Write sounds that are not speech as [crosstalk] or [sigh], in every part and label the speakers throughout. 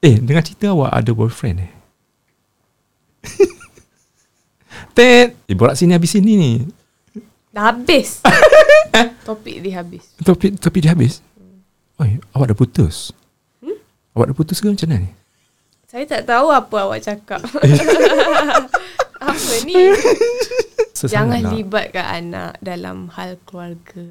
Speaker 1: Eh, dengan cerita awak ada boyfriend eh? [laughs] Ted, eh, borak sini habis sini ni.
Speaker 2: Dah habis. [laughs] Topik dia habis.
Speaker 1: Topik, topik dia habis. Oi, awak dah putus.
Speaker 2: Hmm?
Speaker 1: Awak dah putus ke macam mana ni?
Speaker 2: Saya tak tahu apa awak cakap. [laughs] apa ni?
Speaker 1: Sesangat
Speaker 2: Jangan
Speaker 1: nak-
Speaker 2: libatkan anak dalam hal keluarga.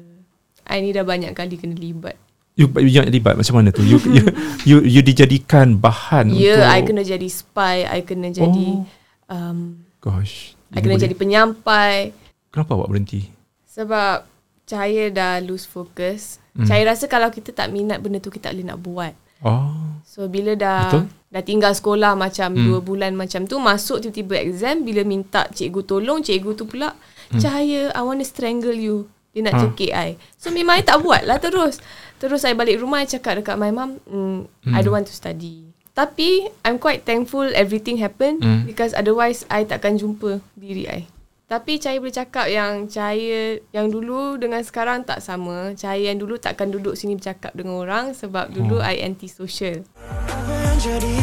Speaker 2: I ni dah banyak kali kena libat.
Speaker 1: You, you jangan libat macam mana tu? You, [laughs] you, you, you dijadikan bahan
Speaker 2: Ya,
Speaker 1: untuk...
Speaker 2: I kena jadi spy, I kena jadi
Speaker 1: Oh.
Speaker 2: um,
Speaker 1: Gosh.
Speaker 2: I kena
Speaker 1: boleh-
Speaker 2: jadi penyampai
Speaker 1: Kenapa awak berhenti?
Speaker 2: sebab Cahaya dah lose focus.
Speaker 1: Hmm.
Speaker 2: Cahaya rasa kalau kita tak minat benda tu kita tak boleh nak buat.
Speaker 1: Oh.
Speaker 2: So bila dah
Speaker 1: Betul.
Speaker 2: dah tinggal sekolah macam
Speaker 1: Hmm.
Speaker 2: hmm. dua bulan macam tu masuk tiba-tiba exam bila minta cikgu tolong cikgu tu pula hmm. Cahaya I want to strangle you. Dia nak cekik I. So memang I tak buat lah terus. Terus I balik rumah I cakap dekat my mum, mm,
Speaker 1: Hmm.
Speaker 2: I don't want to study. Tapi I'm quite thankful everything happen
Speaker 1: Hmm.
Speaker 2: because otherwise I takkan jumpa diri I. Tapi Cahaya boleh cakap yang Cahaya yang dulu dengan sekarang tak sama. Cahaya yang dulu takkan duduk sini bercakap dengan orang sebab dulu
Speaker 1: Hmm.
Speaker 2: I anti-social.
Speaker 3: Apa yang jadi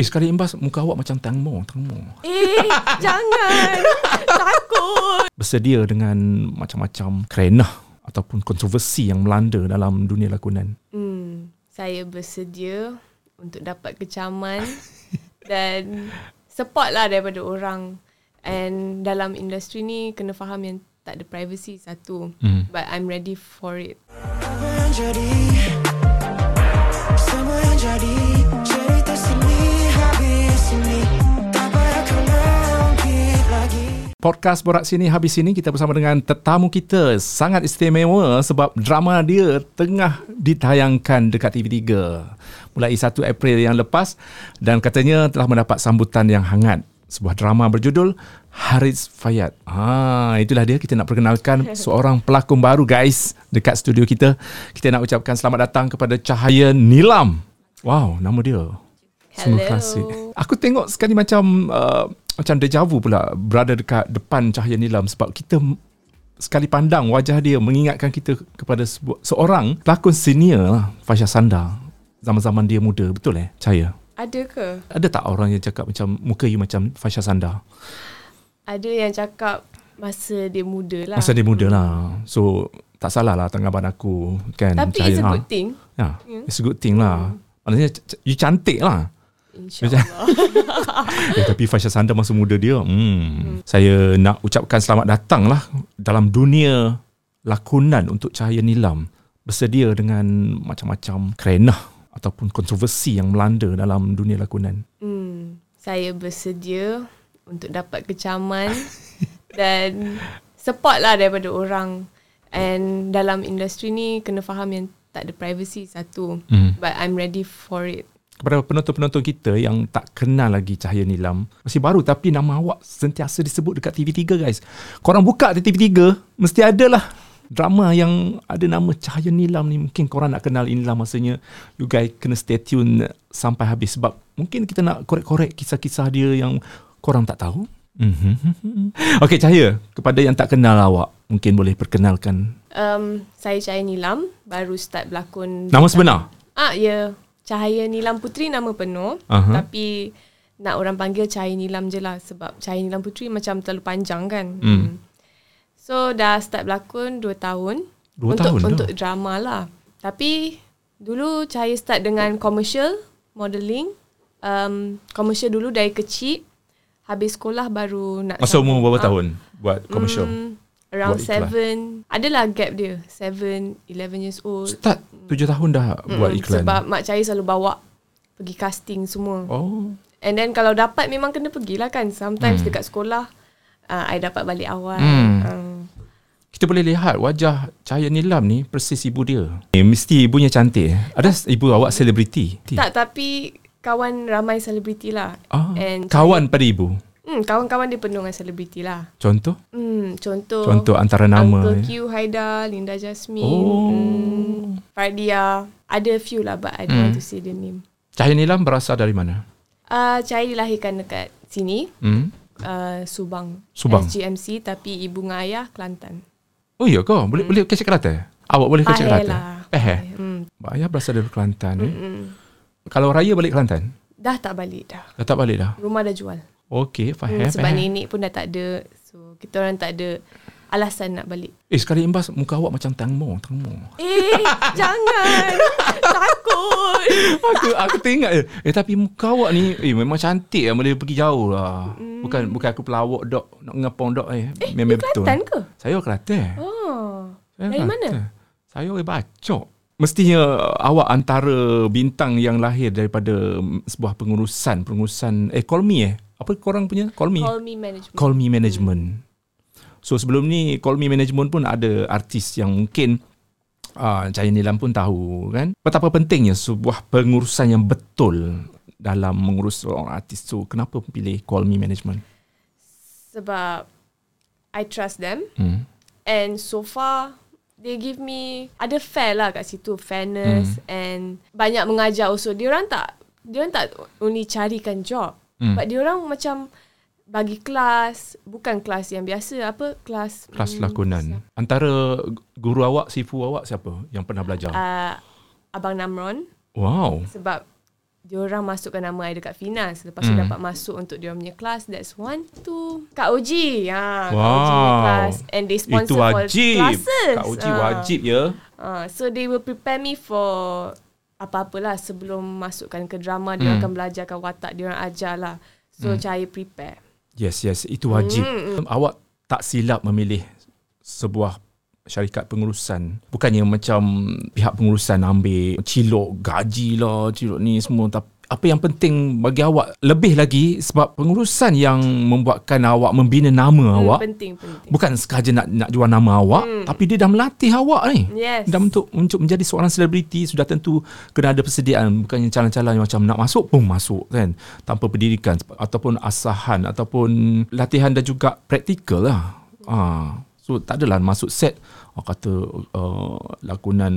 Speaker 1: Eh, sekali imbas muka awak macam tangmo, tangmo.
Speaker 2: Eh, [laughs] jangan. Takut.
Speaker 1: Bersedia dengan macam-macam kerenah ataupun kontroversi yang melanda dalam dunia lakonan.
Speaker 2: Hmm, saya bersedia untuk dapat kecaman [laughs] dan support lah daripada orang. And dalam industri ni kena faham yang tak ada privacy satu.
Speaker 1: Hmm.
Speaker 2: But I'm ready for it.
Speaker 3: Apa yang jadi Semua yang jadi
Speaker 1: Podcast Borak Sini habis sini kita bersama dengan tetamu kita sangat istimewa sebab drama dia tengah ditayangkan dekat TV3 mulai 1 April yang lepas dan katanya telah mendapat sambutan yang hangat. Sebuah drama berjudul Haris Fayad. Ah, itulah dia kita nak perkenalkan [laughs] seorang pelakon baru guys dekat studio kita. Kita nak ucapkan selamat datang kepada Cahaya Nilam. Wow, nama dia.
Speaker 2: Hello.
Speaker 1: klasik. Aku tengok sekali macam uh, macam deja vu pula berada dekat depan Cahaya Nilam sebab kita sekali pandang wajah dia mengingatkan kita kepada sebu- seorang pelakon senior lah, Fasha Sanda. Zaman-zaman dia muda, betul eh? Cahaya.
Speaker 2: Ada ke?
Speaker 1: Ada tak orang yang cakap macam muka you macam Fasha Sanda?
Speaker 2: Ada yang cakap masa dia muda lah.
Speaker 1: Masa dia muda lah. So tak salah lah tanggapan aku kan.
Speaker 2: Tapi it's a good thing.
Speaker 1: Ya, it's a good thing lah. Maksudnya c- c- you cantik lah.
Speaker 2: InsyaAllah. [laughs]
Speaker 1: Eh, tapi Fasha Sanda masa muda dia, hmm, hmm. saya nak ucapkan selamat datang lah dalam dunia lakonan untuk Cahaya Nilam. Bersedia dengan macam-macam kerenah ataupun kontroversi yang melanda dalam dunia lakonan.
Speaker 2: Hmm, saya bersedia untuk dapat kecaman [laughs] dan support lah daripada orang. And dalam industri ni kena faham yang tak ada privacy satu.
Speaker 1: Hmm.
Speaker 2: But I'm ready for it.
Speaker 1: Kepada penonton-penonton kita yang tak kenal lagi Cahaya Nilam, masih baru tapi nama awak sentiasa disebut dekat TV3 guys. Korang buka di TV3, mesti ada lah drama yang ada nama Cahaya Nilam ni. Mungkin korang nak kenal inilah masanya you guys kena stay tune sampai habis sebab mungkin kita nak korek-korek kisah-kisah dia yang korang tak tahu. Mhm. [laughs] Okey Cahaya, kepada yang tak kenal awak, mungkin boleh perkenalkan
Speaker 2: Um, saya Cahaya Nilam, baru start berlakon.
Speaker 1: nama sebenar.
Speaker 2: Ah, ya. Yeah. Cahaya Nilam Putri nama penuh.
Speaker 1: Aha.
Speaker 2: Tapi nak orang panggil Cahaya Nilam je lah sebab Cahaya Nilam Putri macam terlalu panjang kan.
Speaker 1: Hmm.
Speaker 2: So dah start berlakon 2 tahun.
Speaker 1: Dua
Speaker 2: untuk,
Speaker 1: tahun dah?
Speaker 2: Untuk drama lah. Tapi dulu Cahaya start dengan commercial, modelling. Um, commercial dulu dari kecil. Habis sekolah baru nak
Speaker 1: Masa umur berapa
Speaker 2: Ah,
Speaker 1: tahun buat commercial?
Speaker 2: Hmm, around
Speaker 1: Buat iklan.
Speaker 2: 7. Adalah gap dia. 7, 11 years old.
Speaker 1: Start tujuh tahun dah buat
Speaker 2: Mm,
Speaker 1: iklan.
Speaker 2: Sebab Mak Cahaya selalu bawa pergi casting semua.
Speaker 1: Oh.
Speaker 2: And then kalau dapat memang kena pergilah kan. Sometimes
Speaker 1: Hmm.
Speaker 2: dekat sekolah uh, I dapat balik awal.
Speaker 1: Hmm.
Speaker 2: Um,
Speaker 1: Kita boleh lihat wajah Cahaya Nilam ni persis ibu dia. Eh, mesti ibunya cantik. Ada ibu awak selebriti?
Speaker 2: tak tapi kawan ramai selebriti lah.
Speaker 1: Ah,
Speaker 2: And
Speaker 1: kawan pada ibu.
Speaker 2: Hmm, kawan-kawan dia penuh dengan selebriti lah.
Speaker 1: Contoh?
Speaker 2: Hmm, contoh.
Speaker 1: Contoh antara nama.
Speaker 2: Uncle
Speaker 1: eh.
Speaker 2: Q, Haida, Linda Jasmine,
Speaker 1: Oh.
Speaker 2: hmm, Fardia. Ada few lah but I don't
Speaker 1: Hmm.
Speaker 2: want to say the name.
Speaker 1: Cahaya Nilam berasal dari mana?
Speaker 2: Uh, Cahaya dilahirkan dekat sini.
Speaker 1: Hmm?
Speaker 2: uh, Subang.
Speaker 1: Subang.
Speaker 2: SGMC tapi ibu dengan ayah Kelantan.
Speaker 1: Oh iya kau boleh boleh kecek Kelantan? Awak boleh
Speaker 2: Pahal
Speaker 1: Kelantan?
Speaker 2: lah.
Speaker 1: Eh.
Speaker 2: Hmm.
Speaker 1: Mak ayah berasal dari Kelantan eh.
Speaker 2: Mm.
Speaker 1: Kalau raya balik Kelantan?
Speaker 2: Dah tak balik dah.
Speaker 1: Dah tak balik dah.
Speaker 2: Rumah dah jual.
Speaker 1: Okey, faham.
Speaker 2: Hmm, sebab nenek pun dah tak ada. So kita orang tak ada alasan nak balik.
Speaker 1: Eh sekali imbas muka awak macam tangmo, tangmo.
Speaker 2: Eh, [laughs] jangan. Takut.
Speaker 1: aku aku teringat je. Eh tapi muka awak ni eh memang cantik lah boleh pergi jauh lah. Bukan bukan aku pelawak dok nak ngepong dok eh. eh memang betul.
Speaker 2: Kelantan ke?
Speaker 1: Saya orang Kelantan.
Speaker 2: Oh.
Speaker 1: Saya
Speaker 2: Dari mana?
Speaker 1: Saya orang bacok. Mestinya awak antara bintang yang lahir daripada mm, sebuah pengurusan, pengurusan eh call me eh. Apa korang punya? Call me.
Speaker 2: Call me management.
Speaker 1: Call Me Management. So sebelum ni Call Me Management pun ada artis yang mungkin uh, Cahaya Nilam pun tahu kan betapa pentingnya sebuah pengurusan yang betul dalam mengurus seorang artis tu. Kenapa pilih Call Me Management?
Speaker 2: Sebab I trust them.
Speaker 1: Hmm.
Speaker 2: And so far they give me ada fair lah kat situ fairness
Speaker 1: Hmm.
Speaker 2: and banyak mengajar also. Dia orang tak dia orang tak only carikan job.
Speaker 1: Hmm.
Speaker 2: But dia orang macam bagi kelas bukan kelas yang biasa apa kelas
Speaker 1: Kelas
Speaker 2: hmm,
Speaker 1: lakonan. Antara guru awak, sifu awak siapa yang pernah belajar?
Speaker 2: uh, abang Namron
Speaker 1: wow.
Speaker 2: sebab dia orang masukkan nama I dekat finance lepas tu
Speaker 1: Hmm.
Speaker 2: dapat masuk untuk dia punya kelas that's one two Kak Oji ha Kak
Speaker 1: Wow.
Speaker 2: Oji punya kelas and they sponsor
Speaker 1: Itu wajib.
Speaker 2: for classes
Speaker 1: Kak Uji
Speaker 2: Ah.
Speaker 1: wajib ya.
Speaker 2: Uh, so they will prepare me for apa-apalah sebelum masukkan ke drama dia
Speaker 1: Hmm.
Speaker 2: akan belajarkan watak dia orang ajar lah. So hmm. saya prepare.
Speaker 1: Yes, yes. Itu wajib.
Speaker 2: Hmm.
Speaker 1: Awak tak silap memilih sebuah syarikat pengurusan. Bukannya macam pihak pengurusan ambil cilok gaji lah, cilok ni semua. Tapi apa yang penting bagi awak lebih lagi sebab pengurusan yang membuatkan awak membina nama
Speaker 2: Hmm,
Speaker 1: awak
Speaker 2: penting penting.
Speaker 1: bukan sekadar nak nak jual nama awak
Speaker 2: Hmm.
Speaker 1: tapi dia dah melatih awak ni.
Speaker 2: Yes.
Speaker 1: Dan untuk untuk menjadi seorang selebriti sudah tentu kena ada persediaan bukannya calon-calon yang macam nak masuk pun masuk kan tanpa pendidikan ataupun asahan ataupun latihan dan juga praktikal lah. Ah, so tak adalah masuk set oh, kata uh, lakonan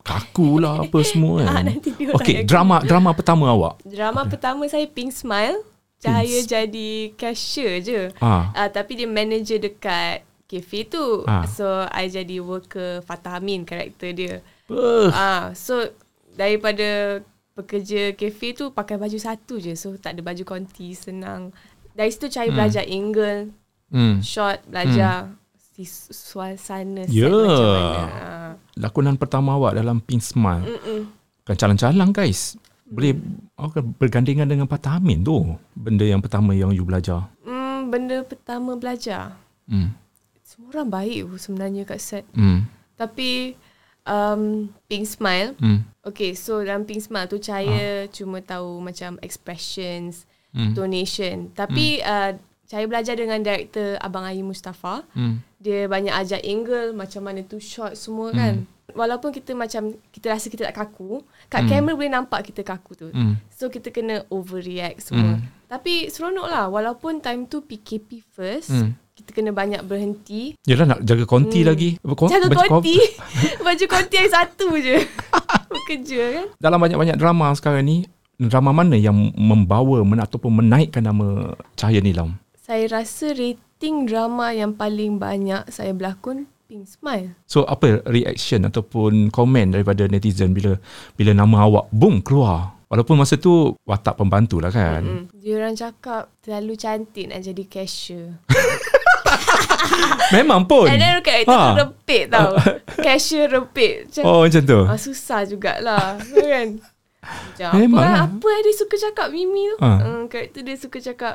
Speaker 1: kaku lah apa [laughs] semua
Speaker 2: Ah,
Speaker 1: kan.
Speaker 2: dia orang
Speaker 1: Okey,
Speaker 2: yang-
Speaker 1: drama drama pertama awak.
Speaker 2: Drama pertama saya Pink Smile. Cahaya jadi cashier je.
Speaker 1: Ah.
Speaker 2: Uh, tapi dia manager dekat cafe tu.
Speaker 1: Ah.
Speaker 2: So I jadi worker Fatah Amin karakter dia.
Speaker 1: Uh,
Speaker 2: Ah, so daripada pekerja kafe tu pakai baju satu je. So tak ada baju konti, senang. Dari situ saya
Speaker 1: Hmm.
Speaker 2: belajar angle,
Speaker 1: hmm.
Speaker 2: shot, belajar si suasana set
Speaker 1: Ya.
Speaker 2: macam mana. Ah.
Speaker 1: Lakonan pertama awak dalam Pink Smile.
Speaker 2: Mm-mm.
Speaker 1: Kan calang-calang guys. Boleh awak kan bergandingan dengan Patah Amin tu. Benda yang pertama yang you belajar.
Speaker 2: Hmm, benda pertama belajar.
Speaker 1: Hmm.
Speaker 2: Semua orang baik sebenarnya kat set.
Speaker 1: Hmm.
Speaker 2: Tapi um, Pink Smile,
Speaker 1: Hmm.
Speaker 2: okay so dalam Pink Smile tu saya cuma tahu macam expressions,
Speaker 1: Hmm.
Speaker 2: donation. Tapi uh, saya belajar dengan director Abang Ayi Mustafa.
Speaker 1: Hmm.
Speaker 2: Dia banyak ajar angle, macam mana tu shot semua kan. Walaupun kita macam, kita rasa kita tak kaku, kat
Speaker 1: Hmm.
Speaker 2: kamera boleh nampak kita kaku tu.
Speaker 1: Hmm.
Speaker 2: So kita kena overreact semua.
Speaker 1: Hmm.
Speaker 2: Tapi seronok lah. Walaupun time tu PKP first,
Speaker 1: Hmm.
Speaker 2: kita kena banyak berhenti.
Speaker 1: Yelah nak jaga konti
Speaker 2: Hmm.
Speaker 1: lagi. Apa, kon-
Speaker 2: Jaga konti. [laughs] [laughs] Baju konti yang satu je. [laughs] Bekerja kan.
Speaker 1: Dalam banyak-banyak drama sekarang ni, drama mana yang membawa men- ataupun menaikkan nama Cahaya Nilam?
Speaker 2: Saya rasa rating drama yang paling banyak saya berlakon Pink Smile.
Speaker 1: So apa reaction ataupun komen daripada netizen bila bila nama awak boom keluar? Walaupun masa tu watak pembantu lah kan.
Speaker 2: Mm. Dia orang cakap terlalu cantik nak jadi cashier. [laughs]
Speaker 1: Memang pun.
Speaker 2: And then karakter
Speaker 1: Ha.
Speaker 2: tu repit tau. [laughs] cashier repit. Macam,
Speaker 1: Oh macam tu.
Speaker 2: ah, susah jugalah. kan? Macam apa,
Speaker 1: Memang
Speaker 2: lah,
Speaker 1: lah.
Speaker 2: apa dia suka cakap Mimi tu?
Speaker 1: Ha.
Speaker 2: Hmm, karakter dia suka cakap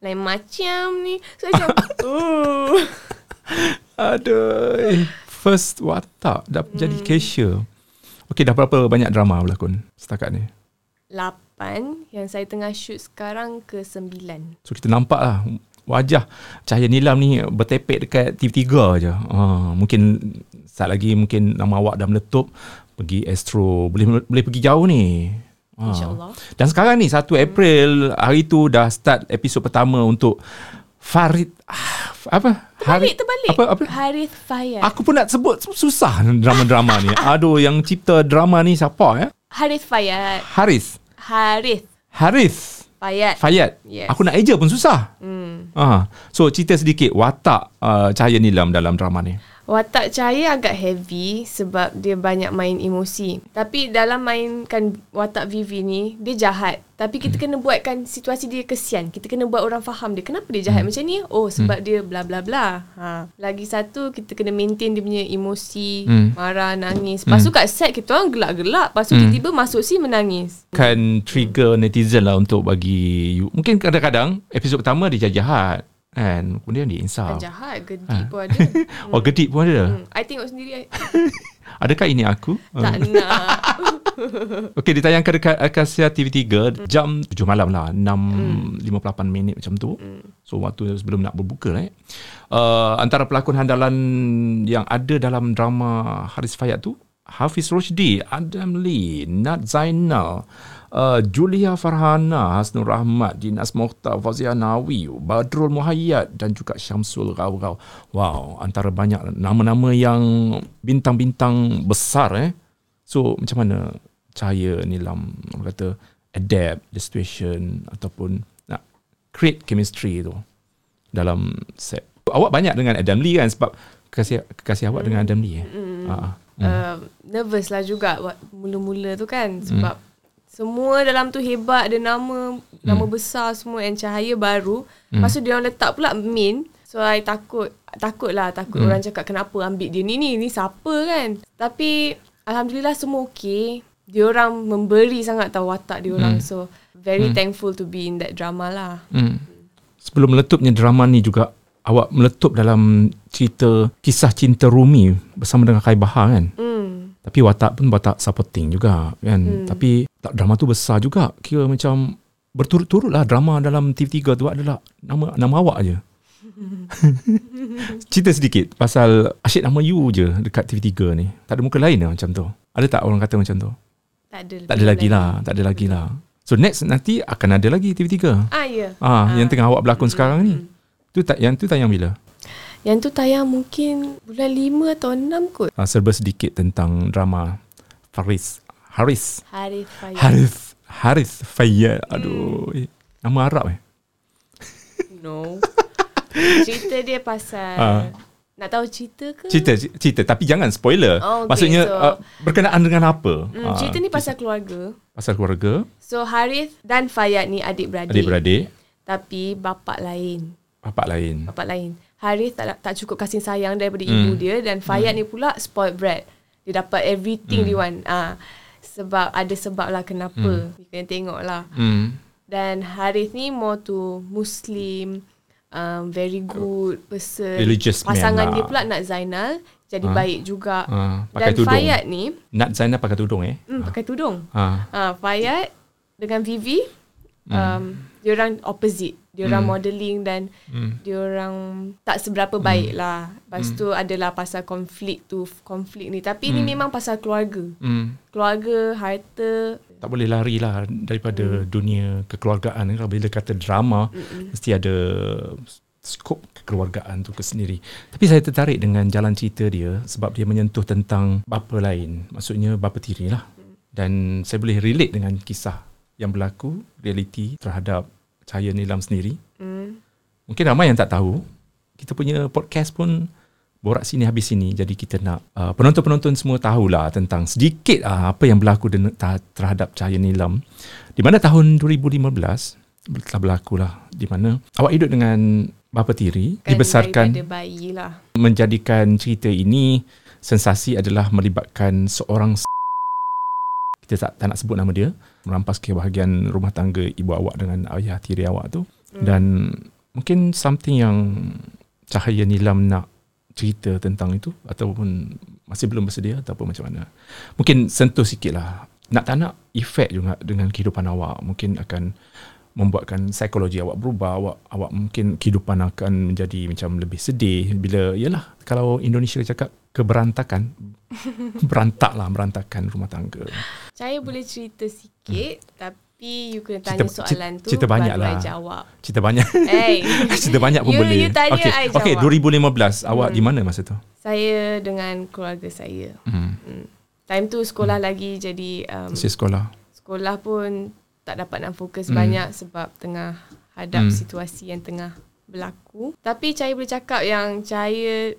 Speaker 2: lain macam ni. So macam, [laughs] oh.
Speaker 1: Aduh. First watak dah
Speaker 2: Hmm.
Speaker 1: jadi cashier. Okey dah berapa banyak drama berlakon setakat ni?
Speaker 2: Lapan yang saya tengah shoot sekarang ke sembilan.
Speaker 1: So kita nampak lah wajah Cahaya Nilam ni bertepek dekat TV3 je. Ha, mungkin saat lagi mungkin nama awak dah meletup pergi Astro. Boleh boleh pergi jauh ni. Ha.
Speaker 2: InsyaAllah.
Speaker 1: Dan sekarang ni 1 April hari tu dah start episod pertama untuk Farid ah, apa?
Speaker 2: Terbalik, terbalik.
Speaker 1: Apa apa?
Speaker 2: Harith Fayyad.
Speaker 1: Aku pun nak sebut susah drama-drama ni. [laughs] Aduh yang cipta drama ni siapa ya?
Speaker 2: Harith Fayyad.
Speaker 1: Haris.
Speaker 2: Harith
Speaker 1: Haris
Speaker 2: Fayyad.
Speaker 1: Fayad.
Speaker 2: Yes.
Speaker 1: Aku nak eja pun susah.
Speaker 2: Hmm.
Speaker 1: Ah, so cerita sedikit watak uh, Cahaya Nilam dalam drama ni.
Speaker 2: Watak Cahaya agak heavy sebab dia banyak main emosi. Tapi dalam mainkan watak Vivi ni, dia jahat. Tapi kita kena buatkan situasi dia kesian. Kita kena buat orang faham dia. Kenapa dia jahat macam ni? Oh, sebab dia bla bla bla. Ha. Lagi satu, kita kena maintain dia punya emosi.
Speaker 1: Hmm.
Speaker 2: Marah, nangis. Lepas tu kat set, kita orang gelak-gelak. Lepas tu tiba-tiba masuk scene menangis.
Speaker 1: Kan trigger netizen lah untuk bagi you. Mungkin kadang-kadang episod pertama dia jahat kan. Kemudian dia
Speaker 2: Kan
Speaker 1: insaf.
Speaker 2: jahat, gedik pun ada. [laughs]
Speaker 1: Oh gedik pun ada.
Speaker 2: Hmm. I tengok sendiri. [laughs] [laughs]
Speaker 1: Adakah ini aku?
Speaker 2: tak nak.
Speaker 1: Okey ditayangkan dekat Akasia TV3 jam 7 malam lah 6.58 minit macam tu. So waktu sebelum nak berbuka lah eh. Uh, antara pelakon handalan yang ada dalam drama Haris Fayat tu Hafiz Roshdi, Adam Lee, Nat Zainal, uh, Julia Farhana, Hasnur Rahmat, Dinas Mokhtar, Fazia Nawi, Badrul Muhayyad dan juga Syamsul Ghaw-Ghaw. Wow, antara banyak nama-nama yang bintang-bintang besar eh. So macam mana Cahaya Nilam orang kata adapt the situation ataupun nak create chemistry tu dalam set. Awak banyak dengan Adam Lee kan sebab kekasih kekasih awak dengan Adam Lee eh. Ha.
Speaker 2: uh, nervous lah juga mula-mula tu kan sebab semua dalam tu hebat ada nama nama besar semua and cahaya baru. Lepas tu dia orang letak pula main so I takut takut lah takut orang cakap kenapa ambil dia ni ni ni siapa kan. Tapi alhamdulillah semua okey dia orang memberi sangat tahu watak dia orang. So very thankful to be in that drama lah.
Speaker 1: Hmm. Sebelum meletupnya drama ni juga awak meletup dalam cerita kisah cinta Rumi bersama dengan Kai Bahar kan.
Speaker 2: hmm.
Speaker 1: Tapi watak pun watak supporting juga kan. Hmm. Tapi tak- drama tu besar juga. Kira macam berturut-turut lah drama dalam TV3 tu adalah nama nama awak je. [laughs] Cerita sedikit pasal asyik nama you je dekat TV3 ni. Tak ada muka lain lah macam tu. Ada tak orang kata macam tu?
Speaker 2: tak ada
Speaker 1: Tak ada lagi lah. Tak ada lagi lah. So next nanti akan ada lagi TV3.
Speaker 2: ah ya
Speaker 1: Ah, yang tengah awak berlakon sekarang ni. Tu tak yang tu tayang bila?
Speaker 2: Yang tu tayang mungkin bulan 5 atau 6 kot.
Speaker 1: Ah, serba sedikit tentang drama Faris Haris
Speaker 2: Hari Fayad.
Speaker 1: Haris Haris Fayyad. Aduh. eh, Nama Arab eh.
Speaker 2: No. [laughs] cerita dia pasal...
Speaker 1: Ah.
Speaker 2: Nak tahu cerita ke?
Speaker 1: Cerita cerita tapi jangan spoiler.
Speaker 2: Oh, okay,
Speaker 1: Maksudnya
Speaker 2: so-
Speaker 1: uh, berkenaan dengan apa?
Speaker 2: Hmm,
Speaker 1: Ah,
Speaker 2: cerita ni pasal keluarga.
Speaker 1: pasal keluarga,
Speaker 2: So Harith dan Fayad ni adik-beradik.
Speaker 1: adik-beradik,
Speaker 2: Tapi bapak lain.
Speaker 1: bapak lain.
Speaker 2: Bapak lain. Harith tak, tak cukup kasih sayang daripada ibu dia dan Fayad ni pula spoiled brat. Dia dapat everything dia want. Ah, sebab ada sebab lah kenapa. You kena tengok lah.
Speaker 1: Hmm.
Speaker 2: Dan Harith ni more to Muslim, um, very good person.
Speaker 1: Religious man
Speaker 2: Pasangan
Speaker 1: lah.
Speaker 2: dia pula nak Zainal, jadi
Speaker 1: Ah.
Speaker 2: baik juga.
Speaker 1: Ah, pakai
Speaker 2: Dan
Speaker 1: tudung.
Speaker 2: Fayad ni,
Speaker 1: Nat Zainal pakai tudung eh.
Speaker 2: hmm, pakai tudung.
Speaker 1: Ah.
Speaker 2: Ha, Fayad dengan Vivi, um, dia orang opposite. Dia orang modelling dan dia orang tak seberapa baik lah. Lepas tu adalah pasal konflik tu, konflik ni. Tapi ni memang pasal keluarga.
Speaker 1: Hmm.
Speaker 2: Keluarga, harta,
Speaker 1: tak boleh lari lah daripada dunia kekeluargaan kalau bila kata drama mesti ada skop kekeluargaan tu ke sendiri. Tapi saya tertarik dengan jalan cerita dia sebab dia menyentuh tentang bapa lain. Maksudnya bapa tiri lah. Dan saya boleh relate dengan kisah yang berlaku realiti terhadap Cahaya Nilam sendiri
Speaker 2: Hmm.
Speaker 1: Mungkin ramai yang tak tahu. Kita punya podcast pun borak sini habis sini. Jadi kita nak uh, penonton-penonton semua tahulah tentang sedikit uh, apa yang berlaku den- terhadap Cahaya Nilam. Di mana tahun 2015 telah berlaku lah. Di mana awak hidup dengan bapa tiri,
Speaker 2: kan
Speaker 1: dibesarkan
Speaker 2: bayi lah.
Speaker 1: menjadikan cerita ini sensasi adalah melibatkan seorang kita tak, tak nak sebut nama dia merampas kebahagiaan rumah tangga ibu awak dengan ayah tiri awak tu.
Speaker 2: Hmm.
Speaker 1: dan mungkin something yang Cahaya Nilam nak cerita tentang itu ataupun masih belum bersedia ataupun macam mana. Mungkin sentuh sikit lah nak tak nak efek juga dengan kehidupan awak mungkin akan membuatkan psikologi awak berubah awak awak mungkin kehidupan akan menjadi macam lebih sedih. Bila yalah kalau Indonesia cakap keberantakan [laughs] berantak lah berantakan rumah tangga
Speaker 2: Saya boleh cerita sikit tapi you kena tanya
Speaker 1: Cerita-
Speaker 2: soalan tu
Speaker 1: cerita banyak
Speaker 2: baru I
Speaker 1: lah.
Speaker 2: jawab.
Speaker 1: cerita banyak [laughs]
Speaker 2: Hey. [laughs]
Speaker 1: cerita banyak pun
Speaker 2: You-
Speaker 1: boleh
Speaker 2: you tanya,
Speaker 1: okay.
Speaker 2: I
Speaker 1: okay
Speaker 2: jawab.
Speaker 1: 2015 awak di mana masa tu
Speaker 2: Saya dengan keluarga saya.
Speaker 1: hmm.
Speaker 2: Time tu sekolah lagi jadi um,
Speaker 1: masih sekolah
Speaker 2: sekolah pun tak dapat nak fokus
Speaker 1: Hmm.
Speaker 2: banyak sebab tengah hadap
Speaker 1: Hmm.
Speaker 2: situasi yang tengah berlaku. Tapi Cahaya boleh cakap yang Cahaya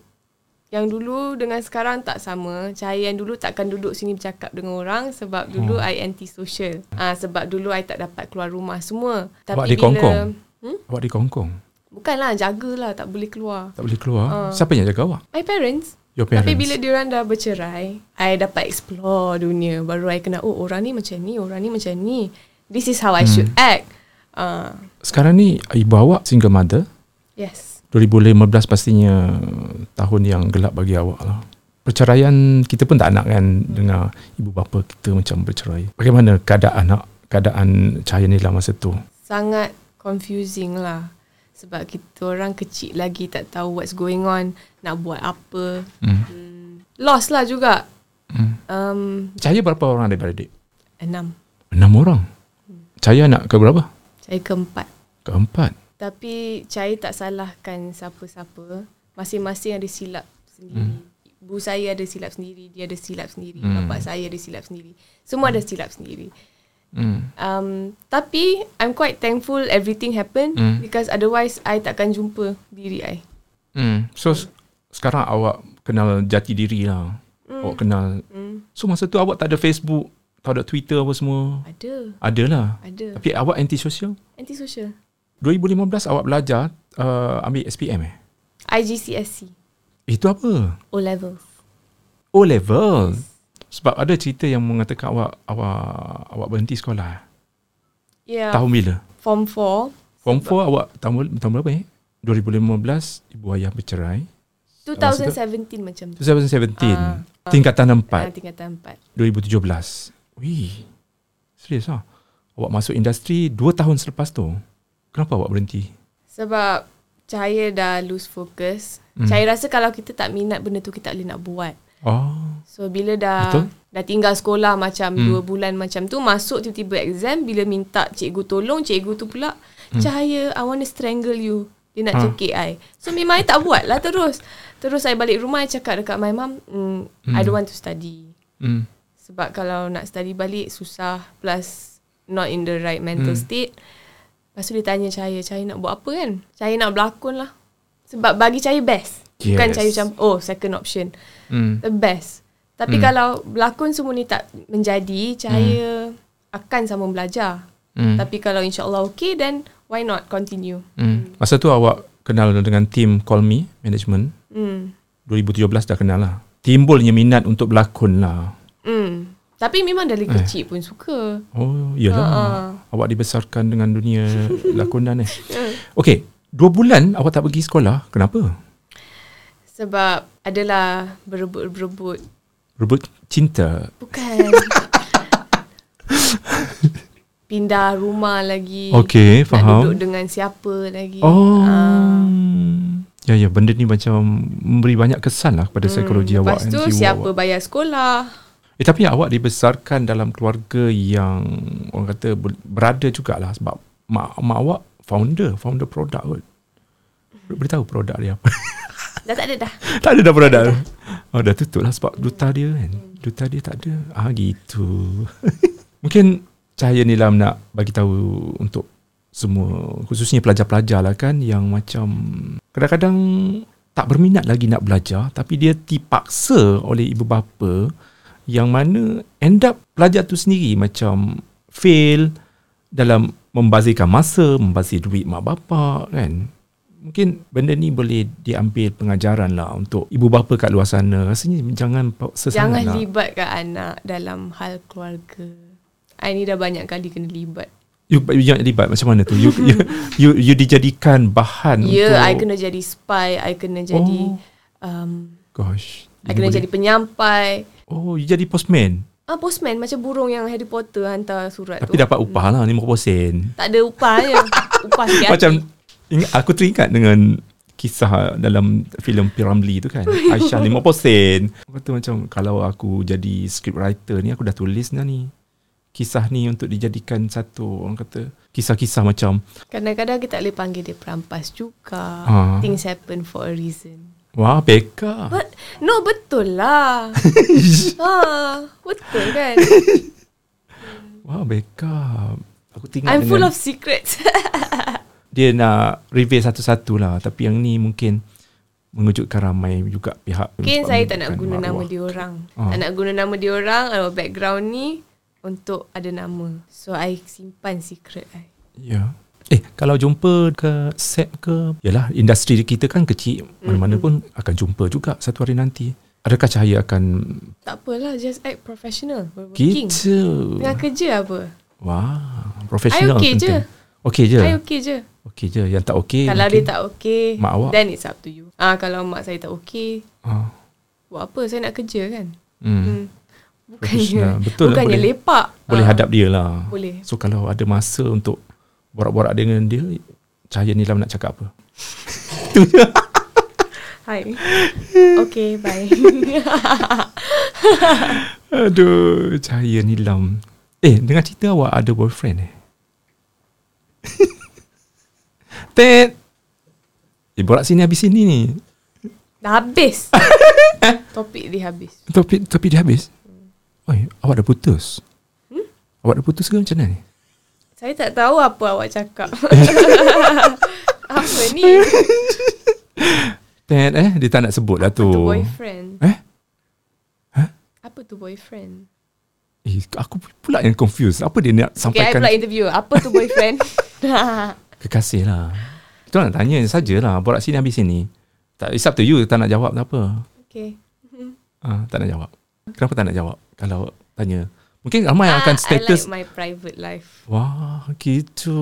Speaker 2: yang dulu dengan sekarang tak sama. Cahaya yang dulu takkan duduk sini bercakap dengan orang sebab dulu
Speaker 1: Hmm.
Speaker 2: I anti-social. Ah sebab dulu I tak dapat keluar rumah semua.
Speaker 1: Awak
Speaker 2: Tapi
Speaker 1: di Kongkong?
Speaker 2: Hmm?
Speaker 1: Awak di Kongkong.
Speaker 2: Bukanlah, jagalah tak boleh keluar.
Speaker 1: Tak boleh keluar.
Speaker 2: Ah.
Speaker 1: Siapa yang jaga awak?
Speaker 2: My parents.
Speaker 1: Your parents.
Speaker 2: Tapi bila diorang dah bercerai, I dapat explore dunia. Baru I kenal, oh orang ni macam ni, orang ni macam ni. This is how I
Speaker 1: Hmm.
Speaker 2: should act. Uh,
Speaker 1: Sekarang ni ibu awak single mother.
Speaker 2: yes.
Speaker 1: 2015 pastinya tahun yang gelap bagi awak lah. Perceraian kita pun tak nak kan dengar ibu bapa kita macam bercerai. Bagaimana keadaan anak, keadaan Cahaya Nila masa tu?
Speaker 2: Sangat confusing lah. Sebab kita orang kecil lagi tak tahu what's going on. Nak buat apa.
Speaker 1: Hmm.
Speaker 2: Hmm, lost lah juga.
Speaker 1: Hmm.
Speaker 2: Um,
Speaker 1: Cahaya berapa orang adik-beradik?
Speaker 2: enam.
Speaker 1: Enam orang. Cahaya anak ke berapa?
Speaker 2: Saya keempat.
Speaker 1: Keempat.
Speaker 2: Tapi Cahaya tak salahkan siapa-siapa. Masing-masing ada silap sendiri. Ibu saya ada silap sendiri, dia ada silap sendiri,
Speaker 1: Hmm.
Speaker 2: bapak saya ada silap sendiri. Semua ada silap sendiri.
Speaker 1: Hmm.
Speaker 2: Um, tapi I'm quite thankful everything happened
Speaker 1: Hmm.
Speaker 2: because otherwise I takkan jumpa diri I.
Speaker 1: Hmm. So s- sekarang awak kenal jati diri lah.
Speaker 2: Hmm.
Speaker 1: Awak kenal.
Speaker 2: Hmm.
Speaker 1: So masa tu awak tak ada Facebook, tak ada Twitter apa semua.
Speaker 2: Ada,
Speaker 1: Ada lah.
Speaker 2: ada.
Speaker 1: Tapi awak anti-sosial.
Speaker 2: Anti-social.
Speaker 1: 2015 awak belajar uh, ambil SPM eh?
Speaker 2: IGCSE.
Speaker 1: Itu apa?
Speaker 2: O levels.
Speaker 1: O level. Sebab ada cerita yang mengatakan awak awak awak berhenti sekolah.
Speaker 2: Yeah.
Speaker 1: Tahun bila?
Speaker 2: Form 4.
Speaker 1: Form 4 awak tahun tahun berapa eh? 2015 ibu ayah bercerai.
Speaker 2: 2017 macam tu.
Speaker 1: 2017.
Speaker 2: Ah.
Speaker 1: tingkatan
Speaker 2: Ah,
Speaker 1: 4
Speaker 2: tingkatan 4.
Speaker 1: 2017. Wih. Serius ah. Awak masuk industri 2 tahun selepas tu. Kenapa awak berhenti?
Speaker 2: Sebab Cahaya dah lose focus.
Speaker 1: Hmm.
Speaker 2: Hmm. Cahaya rasa kalau kita tak minat benda tu kita tak boleh nak buat.
Speaker 1: Oh.
Speaker 2: So bila dah
Speaker 1: Betul.
Speaker 2: dah tinggal sekolah macam
Speaker 1: Hmm.
Speaker 2: hmm. 2 bulan macam tu masuk tiba-tiba exam bila minta cikgu tolong cikgu tu pula hmm. Cahaya I want to strangle you. Dia nak
Speaker 1: Ah.
Speaker 2: cekik I. So memang I tak buat lah terus. Terus saya balik rumah I cakap dekat my mum, mm, I
Speaker 1: Hmm.
Speaker 2: don't want to study.
Speaker 1: Hmm.
Speaker 2: Sebab kalau nak study balik susah plus not in the right mental
Speaker 1: Hmm.
Speaker 2: hmm. state. Lepas tu dia tanya Cahaya, Cahaya nak buat apa kan? Cahaya nak berlakon lah. Sebab bagi Cahaya best. Bukan
Speaker 1: Yes.
Speaker 2: Cahaya macam, oh second option.
Speaker 1: Hmm.
Speaker 2: The best. Tapi
Speaker 1: hmm.
Speaker 2: kalau berlakon semua ni tak menjadi, Cahaya hmm. akan sama belajar.
Speaker 1: Hmm.
Speaker 2: Tapi kalau insyaAllah okay, then why not continue?
Speaker 1: Hmm. Masa tu awak kenal dengan tim Call Me Management.
Speaker 2: Hmm.
Speaker 1: 2017 dah kenal lah. Timbulnya minat untuk berlakon lah.
Speaker 2: Hmm. Tapi memang dari
Speaker 1: Eh.
Speaker 2: kecil pun suka.
Speaker 1: Oh, iyalah.
Speaker 2: Ha-ha.
Speaker 1: Awak dibesarkan dengan dunia [laughs] lakonan eh.
Speaker 2: Hmm.
Speaker 1: Okey, dua bulan awak tak pergi sekolah. Kenapa?
Speaker 2: Sebab adalah berebut-berebut.
Speaker 1: Rebut cinta.
Speaker 2: Bukan. [laughs] Pindah rumah lagi.
Speaker 1: Okey,
Speaker 2: Nak
Speaker 1: faham.
Speaker 2: duduk dengan siapa lagi.
Speaker 1: Oh.
Speaker 2: Ah.
Speaker 1: Ya, ya. Benda ni macam memberi banyak kesan lah kepada psikologi
Speaker 2: Hmm,
Speaker 1: awak
Speaker 2: Lepas tu siapa
Speaker 1: awak.
Speaker 2: bayar sekolah?
Speaker 1: Eh, tapi awak dibesarkan dalam keluarga yang orang kata ber- berada jugalah sebab mak, mak awak founder, founder produk kot. Boleh tahu produk dia apa? [laughs]
Speaker 2: Dah tak ada dah. [laughs]
Speaker 1: tak ada dah produk. Oh, dah tutup lah sebab duta dia kan. Duta dia tak ada. Ah, gitu. [laughs] Mungkin Cahaya Nilam nak bagi tahu untuk semua khususnya pelajar-pelajar lah kan yang macam kadang-kadang tak berminat lagi nak belajar tapi dia dipaksa oleh ibu bapa yang mana end up pelajar tu sendiri macam fail dalam membazirkan masa, membazir duit mak bapak kan. Mungkin benda ni boleh diambil pengajaran lah untuk ibu bapa kat luar sana. Rasanya jangan paksa
Speaker 2: Jangan
Speaker 1: lah.
Speaker 2: libatkan anak dalam hal keluarga. I ni dah banyak kali kena libat.
Speaker 1: You, you jangan libat macam mana tu? You, you, [laughs] you, you dijadikan bahan
Speaker 2: Ya,
Speaker 1: untuk...
Speaker 2: I kena jadi spy, I kena jadi
Speaker 1: Oh.
Speaker 2: um,
Speaker 1: Gosh.
Speaker 2: I kena jadi penyampai.
Speaker 1: Oh, you jadi postman.
Speaker 2: Ah, postman macam burung yang Harry Potter hantar surat
Speaker 1: Tapi
Speaker 2: tu.
Speaker 1: dapat upah lah 50 sen.
Speaker 2: Tak ada upah je. [laughs] upah sikit
Speaker 1: Macam ingat, aku teringat dengan kisah dalam filem Piramli tu kan. [laughs] Aisyah 50 sen. Aku kata macam kalau aku jadi scriptwriter ni aku dah tulis dah ni. Kisah ni untuk dijadikan satu orang kata kisah-kisah macam
Speaker 2: Kadang-kadang kita tak boleh panggil dia perampas juga.
Speaker 1: Ah.
Speaker 2: Things happen for a reason.
Speaker 1: Wah beka.
Speaker 2: But, no, betul lah. ha, [laughs] betul kan? [laughs]
Speaker 1: Wah beka. Aku teringat
Speaker 2: I'm full of secrets. [laughs]
Speaker 1: dia nak reveal satu-satu lah. Tapi yang ni mungkin mengejutkan ramai juga pihak.
Speaker 2: Mungkin saya tak nak guna nama
Speaker 1: maruah.
Speaker 2: dia orang.
Speaker 1: Ah.
Speaker 2: Tak nak guna nama dia orang background ni untuk ada nama. So I simpan secret I.
Speaker 1: Ya. Eh, kalau jumpa ke set ke, yalah industri kita kan kecil. Mana-mana pun akan jumpa juga satu hari nanti. Adakah cahaya akan
Speaker 2: Tak apalah, just act professional. Working.
Speaker 1: gitu?
Speaker 2: Tengah kerja apa?
Speaker 1: Wah, profesional
Speaker 2: I okay
Speaker 1: penting.
Speaker 2: je.
Speaker 1: Okey je.
Speaker 2: I okay je.
Speaker 1: Okey je. Yang tak okey.
Speaker 2: kalau
Speaker 1: mungkin-
Speaker 2: dia tak okay,
Speaker 1: Mak awak?
Speaker 2: then it's up to you. Ah Kalau mak saya tak okay,
Speaker 1: Ah,
Speaker 2: buat apa? Saya nak kerja kan?
Speaker 1: hmm.
Speaker 2: Hmm. Bukannya,
Speaker 1: Professional. Betul lah,
Speaker 2: bukannya
Speaker 1: boleh-
Speaker 2: lepak.
Speaker 1: Boleh
Speaker 2: Ah,
Speaker 1: hadap dia lah.
Speaker 2: Boleh.
Speaker 1: So kalau ada masa untuk borak-borak dengan dia, Cahaya Nilam nak cakap apa?
Speaker 2: Hai. Okay, bye. [laughs]
Speaker 1: Aduh, Cahaya Nilam. Eh, dengar cerita awak ada boyfriend eh? [laughs] Ted. Eh, borak sini habis sini ni.
Speaker 2: Dah habis. [laughs] Topik dia habis.
Speaker 1: Topik, topik dia habis. Oi, awak dah putus?
Speaker 2: Hmm?
Speaker 1: Awak dah putus ke macam mana ni?
Speaker 2: Saya tak tahu apa awak cakap. [laughs] apa ni?
Speaker 1: Ted eh, dia tak nak sebut lah tu.
Speaker 2: Tu boyfriend.
Speaker 1: Eh?
Speaker 2: Apa tu boyfriend?
Speaker 1: Eh, aku pula yang confused. Apa dia nak
Speaker 2: Okay, I
Speaker 1: sampaikan?
Speaker 2: pula interview. Apa tu boyfriend? [laughs]
Speaker 1: Kekasih lah. Kita nak tanya sajalah. Borak sini habis sini. Tak, it's up to you. Tak nak jawab tak apa.
Speaker 2: okay.
Speaker 1: Ah, tak nak jawab. Kenapa tak nak jawab? Kalau tanya. Mungkin ramai yang akan
Speaker 2: Ah,
Speaker 1: status.
Speaker 2: I like my private life.
Speaker 1: Wah, gitu.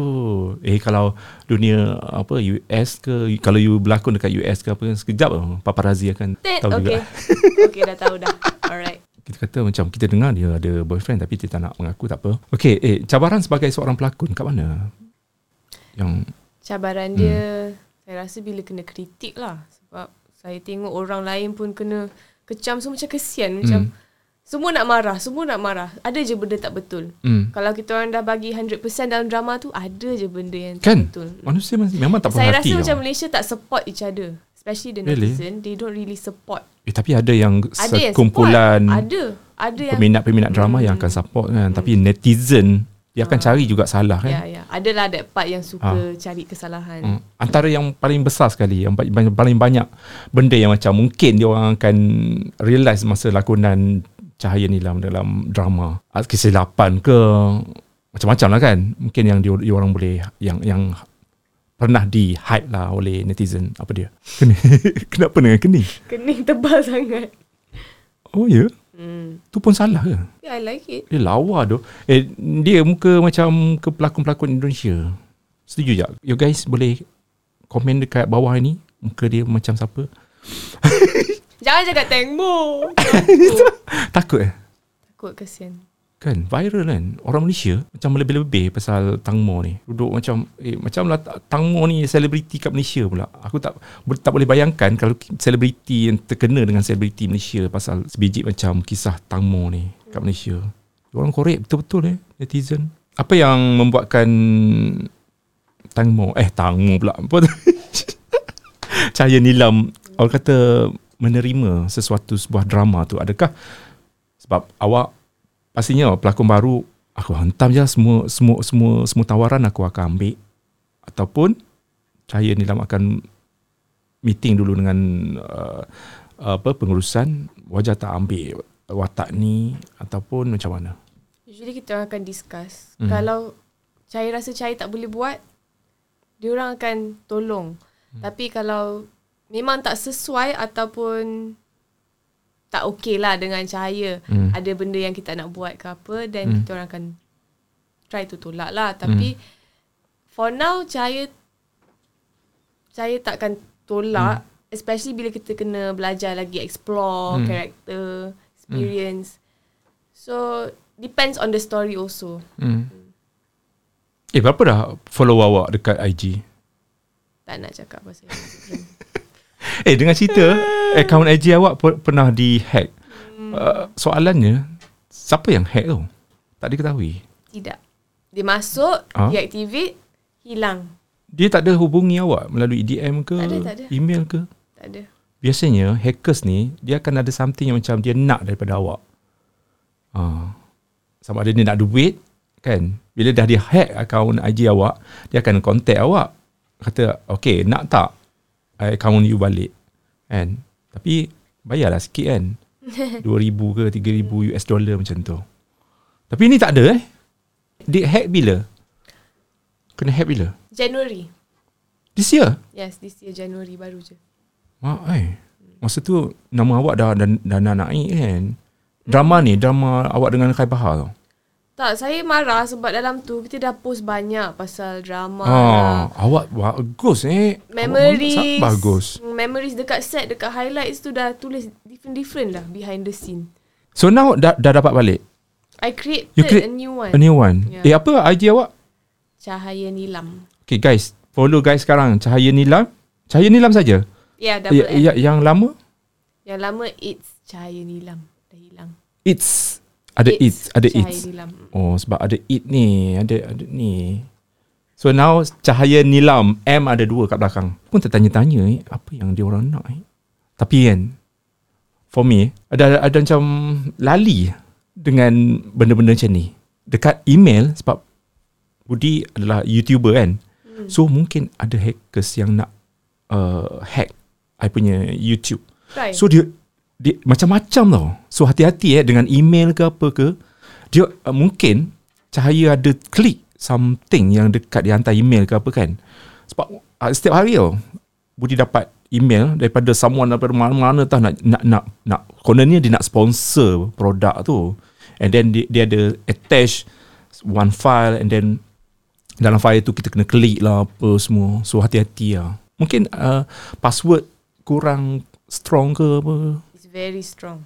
Speaker 1: Eh, kalau dunia apa US ke, kalau you berlakon dekat US ke apa, sekejap oh, paparazzi akan
Speaker 2: Ted,
Speaker 1: tahu
Speaker 2: okay.
Speaker 1: juga. [laughs]
Speaker 2: okay, dah tahu dah. Alright.
Speaker 1: Kita kata macam kita dengar dia ada boyfriend tapi dia tak nak mengaku tak apa. Okay, eh, cabaran sebagai seorang pelakon kat mana? Yang
Speaker 2: Cabaran dia, saya rasa bila kena kritik lah. Sebab saya tengok orang lain pun kena kecam semua macam kesian. Macam
Speaker 1: Hmm.
Speaker 2: Semua nak marah, semua nak marah. Ada je benda tak betul.
Speaker 1: hmm,
Speaker 2: Kalau kita orang dah bagi 100% dalam drama tu, ada je benda yang
Speaker 1: kan?
Speaker 2: tak betul.
Speaker 1: Manusia mas- memang tak puas
Speaker 2: Saya rasa macam. Malaysia tak support each other. Especially the
Speaker 1: Really?
Speaker 2: netizen, they don't really support.
Speaker 1: Eh, tapi ada yang
Speaker 2: Ada yang
Speaker 1: sekumpulan
Speaker 2: support. Ada. Ada yang
Speaker 1: peminat-peminat drama yang akan support kan. Tapi netizen, dia akan cari juga salah kan.
Speaker 2: Ya, ya. Adalah that part yang suka cari kesalahan.
Speaker 1: Hmm. Antara yang paling besar sekali Yang paling banyak Benda yang macam Mungkin dia orang akan Realise masa lakonan Cahaya Nilam dalam drama Ah, Kesilapan ke Macam-macam lah kan Mungkin yang dia, dia orang boleh Yang yang Pernah di hype lah oleh netizen Apa dia Keni. [laughs] Kenapa dengan kening
Speaker 2: Kening tebal [laughs] sangat.
Speaker 1: Oh ya yeah?
Speaker 2: Hmm.
Speaker 1: Tu pun salah ke
Speaker 2: Yeah, I like it.
Speaker 1: Dia lawa tu Eh dia muka macam Ke pelakon-pelakon Indonesia Setuju tak You guys boleh Komen dekat bawah ni Muka dia macam siapa [laughs]
Speaker 2: Jangan cakap tengmo. [laughs]
Speaker 1: Takut eh?
Speaker 2: Takut kesian.
Speaker 1: Kan viral kan? Orang Malaysia Macam lebih-lebih Pasal Tang Mo ni. Duduk macam Eh macam lah Tang Mo ni Selebriti kat Malaysia pula. Aku tak Tak boleh bayangkan Kalau selebriti Yang terkena dengan selebriti Malaysia Pasal sebiji macam Kisah Tang Mo ni Kat Malaysia. Orang korek betul-betul eh Netizen. Apa yang membuatkan Tang Mo Eh Tang Mo pula? [laughs] Apa tu? Cahaya Nilam. Orang kata Menerima sesuatu Sebuah drama tu Adakah Sebab awak pastinya pelakon baru aku hentam je semua semua semua semua tawaran aku akan ambil ataupun Cahaya Nilam akan meeting dulu dengan uh, apa pengurusan wajah tak ambil watak ni ataupun macam mana
Speaker 2: Usually kita akan discuss.
Speaker 1: Hmm.
Speaker 2: Kalau Cahaya rasa Cahaya tak boleh buat, dia orang akan tolong. Hmm. Tapi kalau memang tak sesuai ataupun tak okey lah dengan Cahaya,
Speaker 1: Hmm.
Speaker 2: ada benda yang kita nak buat ke apa, then
Speaker 1: Hmm.
Speaker 2: kita orang akan try to tolak lah. Tapi for now Cahaya Cahaya takkan tolak, especially bila kita kena belajar lagi explore
Speaker 1: Hmm.
Speaker 2: character, experience. So depends on the story also.
Speaker 1: hmm. eh berapa dah follow awak dekat IG
Speaker 2: Tak nak cakap pasal. [laughs]
Speaker 1: eh dengan cerita akaun IG awak per- pernah di hack uh, soalannya siapa yang hack tu tak diketahui
Speaker 2: Tidak. Dia masuk,
Speaker 1: Ah.
Speaker 2: deactivate, hilang.
Speaker 1: Dia tak ada hubungi awak melalui DM ke,
Speaker 2: Tak ada, tak ada.
Speaker 1: email ke?
Speaker 2: Tak ada.
Speaker 1: Biasanya hackers ni dia akan ada something yang macam dia nak daripada awak. Ha. Sama ada dia nak duit kan. Bila dah dia hack akaun IG awak, dia akan contact awak. kata okay nak tak I account you balik kan? Tapi bayarlah sikit kan? [laughs] 2000 ke 3000 US dollar macam tu. Tapi ni tak ada eh? Dia hack bila? Kena hack bila?
Speaker 2: January.
Speaker 1: this year?
Speaker 2: Yes, this year January baru je.
Speaker 1: Mak eh? Masa tu nama awak dah dah, dah, dah naik kan? Drama ni drama awak dengan Kai Bahar tau
Speaker 2: Tak, saya marah sebab dalam tu kita dah post banyak pasal drama.
Speaker 1: ah, awak bagus eh
Speaker 2: Memories.
Speaker 1: awak bagus
Speaker 2: Memories dekat set, dekat highlights tu dah tulis different-different lah behind the scene.
Speaker 1: so now dah, dah dapat balik
Speaker 2: I created
Speaker 1: You create
Speaker 2: a new one.
Speaker 1: a new one
Speaker 2: Yeah.
Speaker 1: eh apa IG awak
Speaker 2: Cahaya Nilam.
Speaker 1: Okay guys, follow guys sekarang Cahaya Nilam. Cahaya Nilam saja.
Speaker 2: Ya, yeah, double
Speaker 1: Ya, ya,
Speaker 2: ya,
Speaker 1: yang lama
Speaker 2: Yang lama It's Cahaya Nilam. Dah hilang.
Speaker 1: It's ada it's, ada.
Speaker 2: Nilam.
Speaker 1: Oh sebab ada it ni, ada ada ni. So now Cahaya Nilam M ada dua kat belakang. Pun tertanya-tanya eh, apa yang dia orang nak eh. Tapi kan for me ada ada macam lali dengan benda-benda macam ni. Dekat email sebab Budi adalah YouTuber kan.
Speaker 2: Hmm.
Speaker 1: So mungkin ada hackers yang nak uh, hack I punya YouTube.
Speaker 2: Try.
Speaker 1: So dia dia macam-macam tau. So hati-hati eh dengan email ke apa ke. Dia uh, mungkin cahaya ada klik something yang dekat dia hantar email ke apa kan. Sebab uh, setiap hari tau Budi dapat email daripada someone daripada mana-mana tau nak nak nak nak kononnya dia nak sponsor produk tu. And then dia, dia ada attach one file and then dalam file tu kita kena klik lah apa semua. So hati-hati lah. Mungkin uh, password kurang strong ke apa.
Speaker 2: Very strong.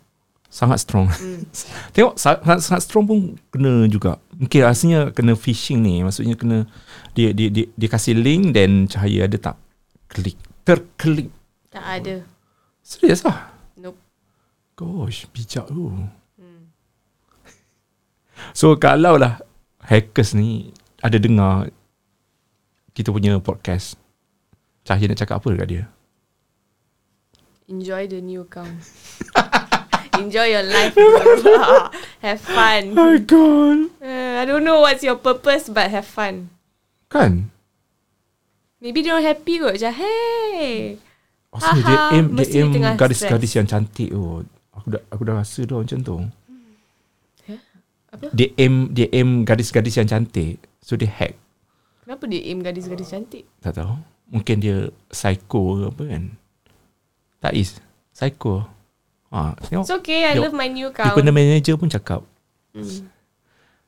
Speaker 1: Sangat strong.
Speaker 2: Hmm. [laughs]
Speaker 1: Tengok sangat, sangat strong pun kena juga. Mungkin rasanya kena phishing ni. Maksudnya kena dia dia dia, dia kasih link dan cahaya ada tak klik terklik.
Speaker 2: Tak ada.
Speaker 1: Serius lah.
Speaker 2: Nope.
Speaker 1: Gosh, bijak tu.
Speaker 2: Hmm. [laughs]
Speaker 1: So kalau lah hackers ni ada dengar kita punya podcast. Cahaya nak cakap apa dekat dia?
Speaker 2: Enjoy the new account. [laughs] Enjoy your life. [laughs] have fun.
Speaker 1: My god.
Speaker 2: Uh, I don't know what's your purpose but have fun.
Speaker 1: Kan?
Speaker 2: Maybe they don't happy kot. Macam, hey.
Speaker 1: Maksudnya dia
Speaker 2: Haha,
Speaker 1: aim dia aim gadis-gadis yang cantik tu. Aku dah aku dah rasa dah macam tu.
Speaker 2: Apa?
Speaker 1: Dia aim dia aim gadis-gadis yang cantik. So dia hack.
Speaker 2: Kenapa dia aim gadis-gadis cantik?
Speaker 1: Tak tahu. Mungkin dia psycho ke apa kan. Tak is. Psycho. Ha, tengok.
Speaker 2: It's okay. I
Speaker 1: Yo,
Speaker 2: love my new
Speaker 1: Dia
Speaker 2: account.
Speaker 1: punya manager pun cakap.
Speaker 2: Hmm.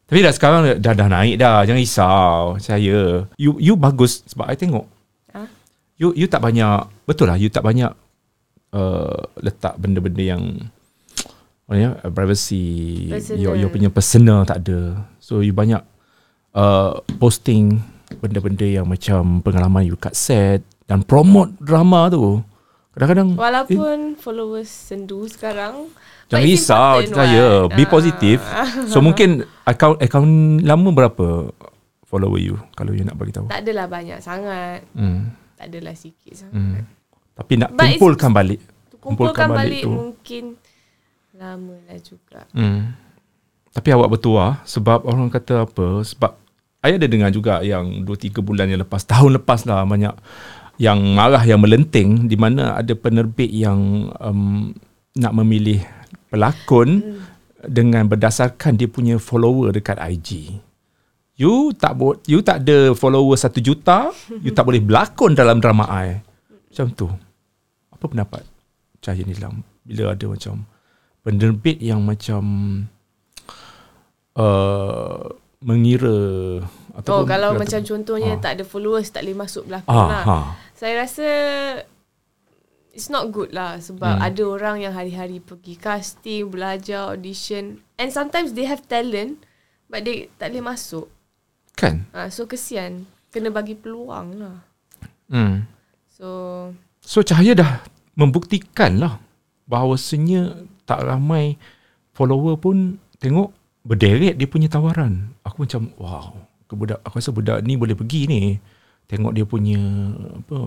Speaker 1: Tapi dah sekarang dah dah naik dah. Jangan risau. Saya. You you bagus sebab I tengok.
Speaker 2: Ha?
Speaker 1: You you tak banyak betul lah you tak banyak uh, letak benda-benda yang [tsk] apa ya privacy
Speaker 2: Personal.
Speaker 1: your your punya personal tak ada. So you banyak uh, posting benda-benda yang macam pengalaman you kat set dan promote drama tu. Kadang-kadang
Speaker 2: Walaupun followers sendu sekarang.
Speaker 1: Jangan risau
Speaker 2: important
Speaker 1: saya? Be
Speaker 2: Ah.
Speaker 1: positif So mungkin Account account lama berapa Follower you Kalau you nak bagi tahu
Speaker 2: Tak adalah banyak sangat.
Speaker 1: hmm.
Speaker 2: Tak adalah sikit sangat.
Speaker 1: hmm. Tapi nak
Speaker 2: But
Speaker 1: kumpulkan balik
Speaker 2: Kumpulkan
Speaker 1: balik
Speaker 2: balik,
Speaker 1: tu.
Speaker 2: mungkin lama lah juga.
Speaker 1: hmm. Tapi awak bertuah Sebab orang kata apa Sebab Saya ada dengar juga Yang 2-3 bulan yang lepas Tahun lepas lah Banyak Yang marah Yang melenting Di mana ada penerbit yang um, Nak memilih Pelakon
Speaker 2: Hmm.
Speaker 1: dengan berdasarkan dia punya follower dekat IG. You tak bo- you tak ada follower satu juta, you tak boleh berlakon dalam drama I. Macam tu. Apa pendapat Cahaya Nilam bila ada macam penerbit yang macam uh, mengira
Speaker 2: Oh, kalau macam contohnya
Speaker 1: Ah.
Speaker 2: tak ada followers, tak boleh masuk belakang
Speaker 1: ah,
Speaker 2: lah.
Speaker 1: ha.
Speaker 2: Saya rasa it's not good lah sebab
Speaker 1: Hmm.
Speaker 2: ada orang yang hari-hari pergi casting, belajar, audition and sometimes they have talent but they tak boleh masuk.
Speaker 1: Kan?
Speaker 2: Ha, so kesian. Kena bagi peluang lah.
Speaker 1: Hmm.
Speaker 2: So
Speaker 1: So Cahaya dah membuktikan lah bahawasanya tak ramai follower pun tengok berderet dia punya tawaran. Aku macam wow, ke budak aku rasa budak ni boleh pergi ni. Tengok dia punya apa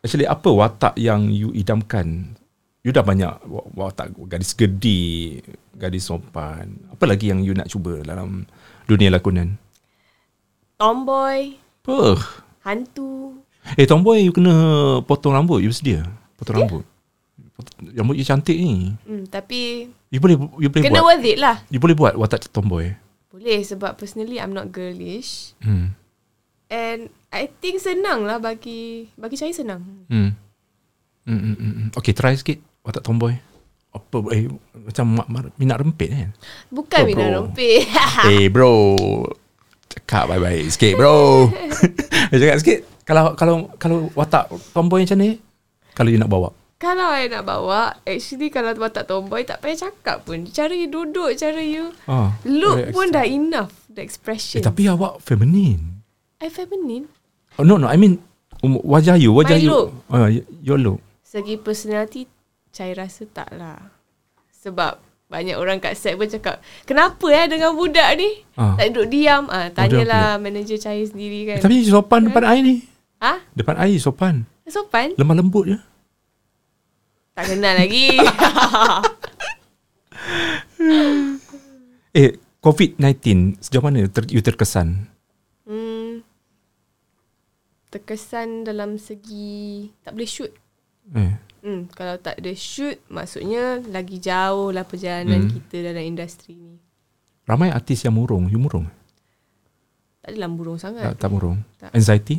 Speaker 1: actually apa watak yang you idamkan. You dah banyak wa- watak gadis gedi, gadis sopan. Apa lagi yang you nak cuba dalam dunia lakonan?
Speaker 2: tomboy,
Speaker 1: Apa?
Speaker 2: hantu,
Speaker 1: Eh tomboy you kena potong rambut You sedia Potong rambut Pot- Rambut you cantik ni
Speaker 2: Hmm, tapi
Speaker 1: You boleh you boleh
Speaker 2: kena
Speaker 1: buat
Speaker 2: worth it lah.
Speaker 1: You boleh buat watak tomboy
Speaker 2: Boleh sebab personally I'm not girlish
Speaker 1: Hmm
Speaker 2: and I think senang lah bagi bagi saya senang.
Speaker 1: Hmm Hmm, hmm, hmm, hmm. Okay try sikit Watak tomboy Apa eh Macam mak, mak, minat rempit kan
Speaker 2: Bukan
Speaker 1: Oh,
Speaker 2: minat
Speaker 1: bro.
Speaker 2: rompet. [laughs]
Speaker 1: Eh bro Cakap baik-baik sikit bro [laughs] Eh, Cakap sikit Kalau kalau kalau watak tomboy macam ni Kalau you nak bawa
Speaker 2: kalau I nak bawa, actually kalau watak tomboy tak payah cakap pun. Cara you duduk, cara you
Speaker 1: ah,
Speaker 2: look pun
Speaker 1: extra.
Speaker 2: dah enough. The
Speaker 1: Eh
Speaker 2: expression.
Speaker 1: tapi awak feminine
Speaker 2: I feminine.
Speaker 1: Oh, No no I mean um, Wajah you Wajah
Speaker 2: My
Speaker 1: you
Speaker 2: look.
Speaker 1: Ah, y- Your look
Speaker 2: Segi personality, saya rasa tak lah. Sebab banyak orang kat set pun cakap, kenapa eh dengan budak ni?
Speaker 1: Ah.
Speaker 2: Tak duduk diam. Ah,
Speaker 1: dia
Speaker 2: tanyalah manager saya sendiri kan.
Speaker 1: eh, Tapi you sopan depan air ni
Speaker 2: Ah,
Speaker 1: Depan air you sopan
Speaker 2: sopan?
Speaker 1: Lemah lembut je
Speaker 2: Tak kenal lagi. [laughs] [laughs]
Speaker 1: Eh COVID-19 Sejauh mana ter, you terkesan
Speaker 2: terkesan dalam segi tak boleh shoot.
Speaker 1: eh.
Speaker 2: Hmm, kalau tak ada shoot, maksudnya lagi jauh lah perjalanan
Speaker 1: Hmm.
Speaker 2: kita dalam industri ni.
Speaker 1: Ramai artis yang murung You murung
Speaker 2: Tak adalah burung
Speaker 1: tak,
Speaker 2: sangat.
Speaker 1: tak murung
Speaker 2: Tak.
Speaker 1: Anxiety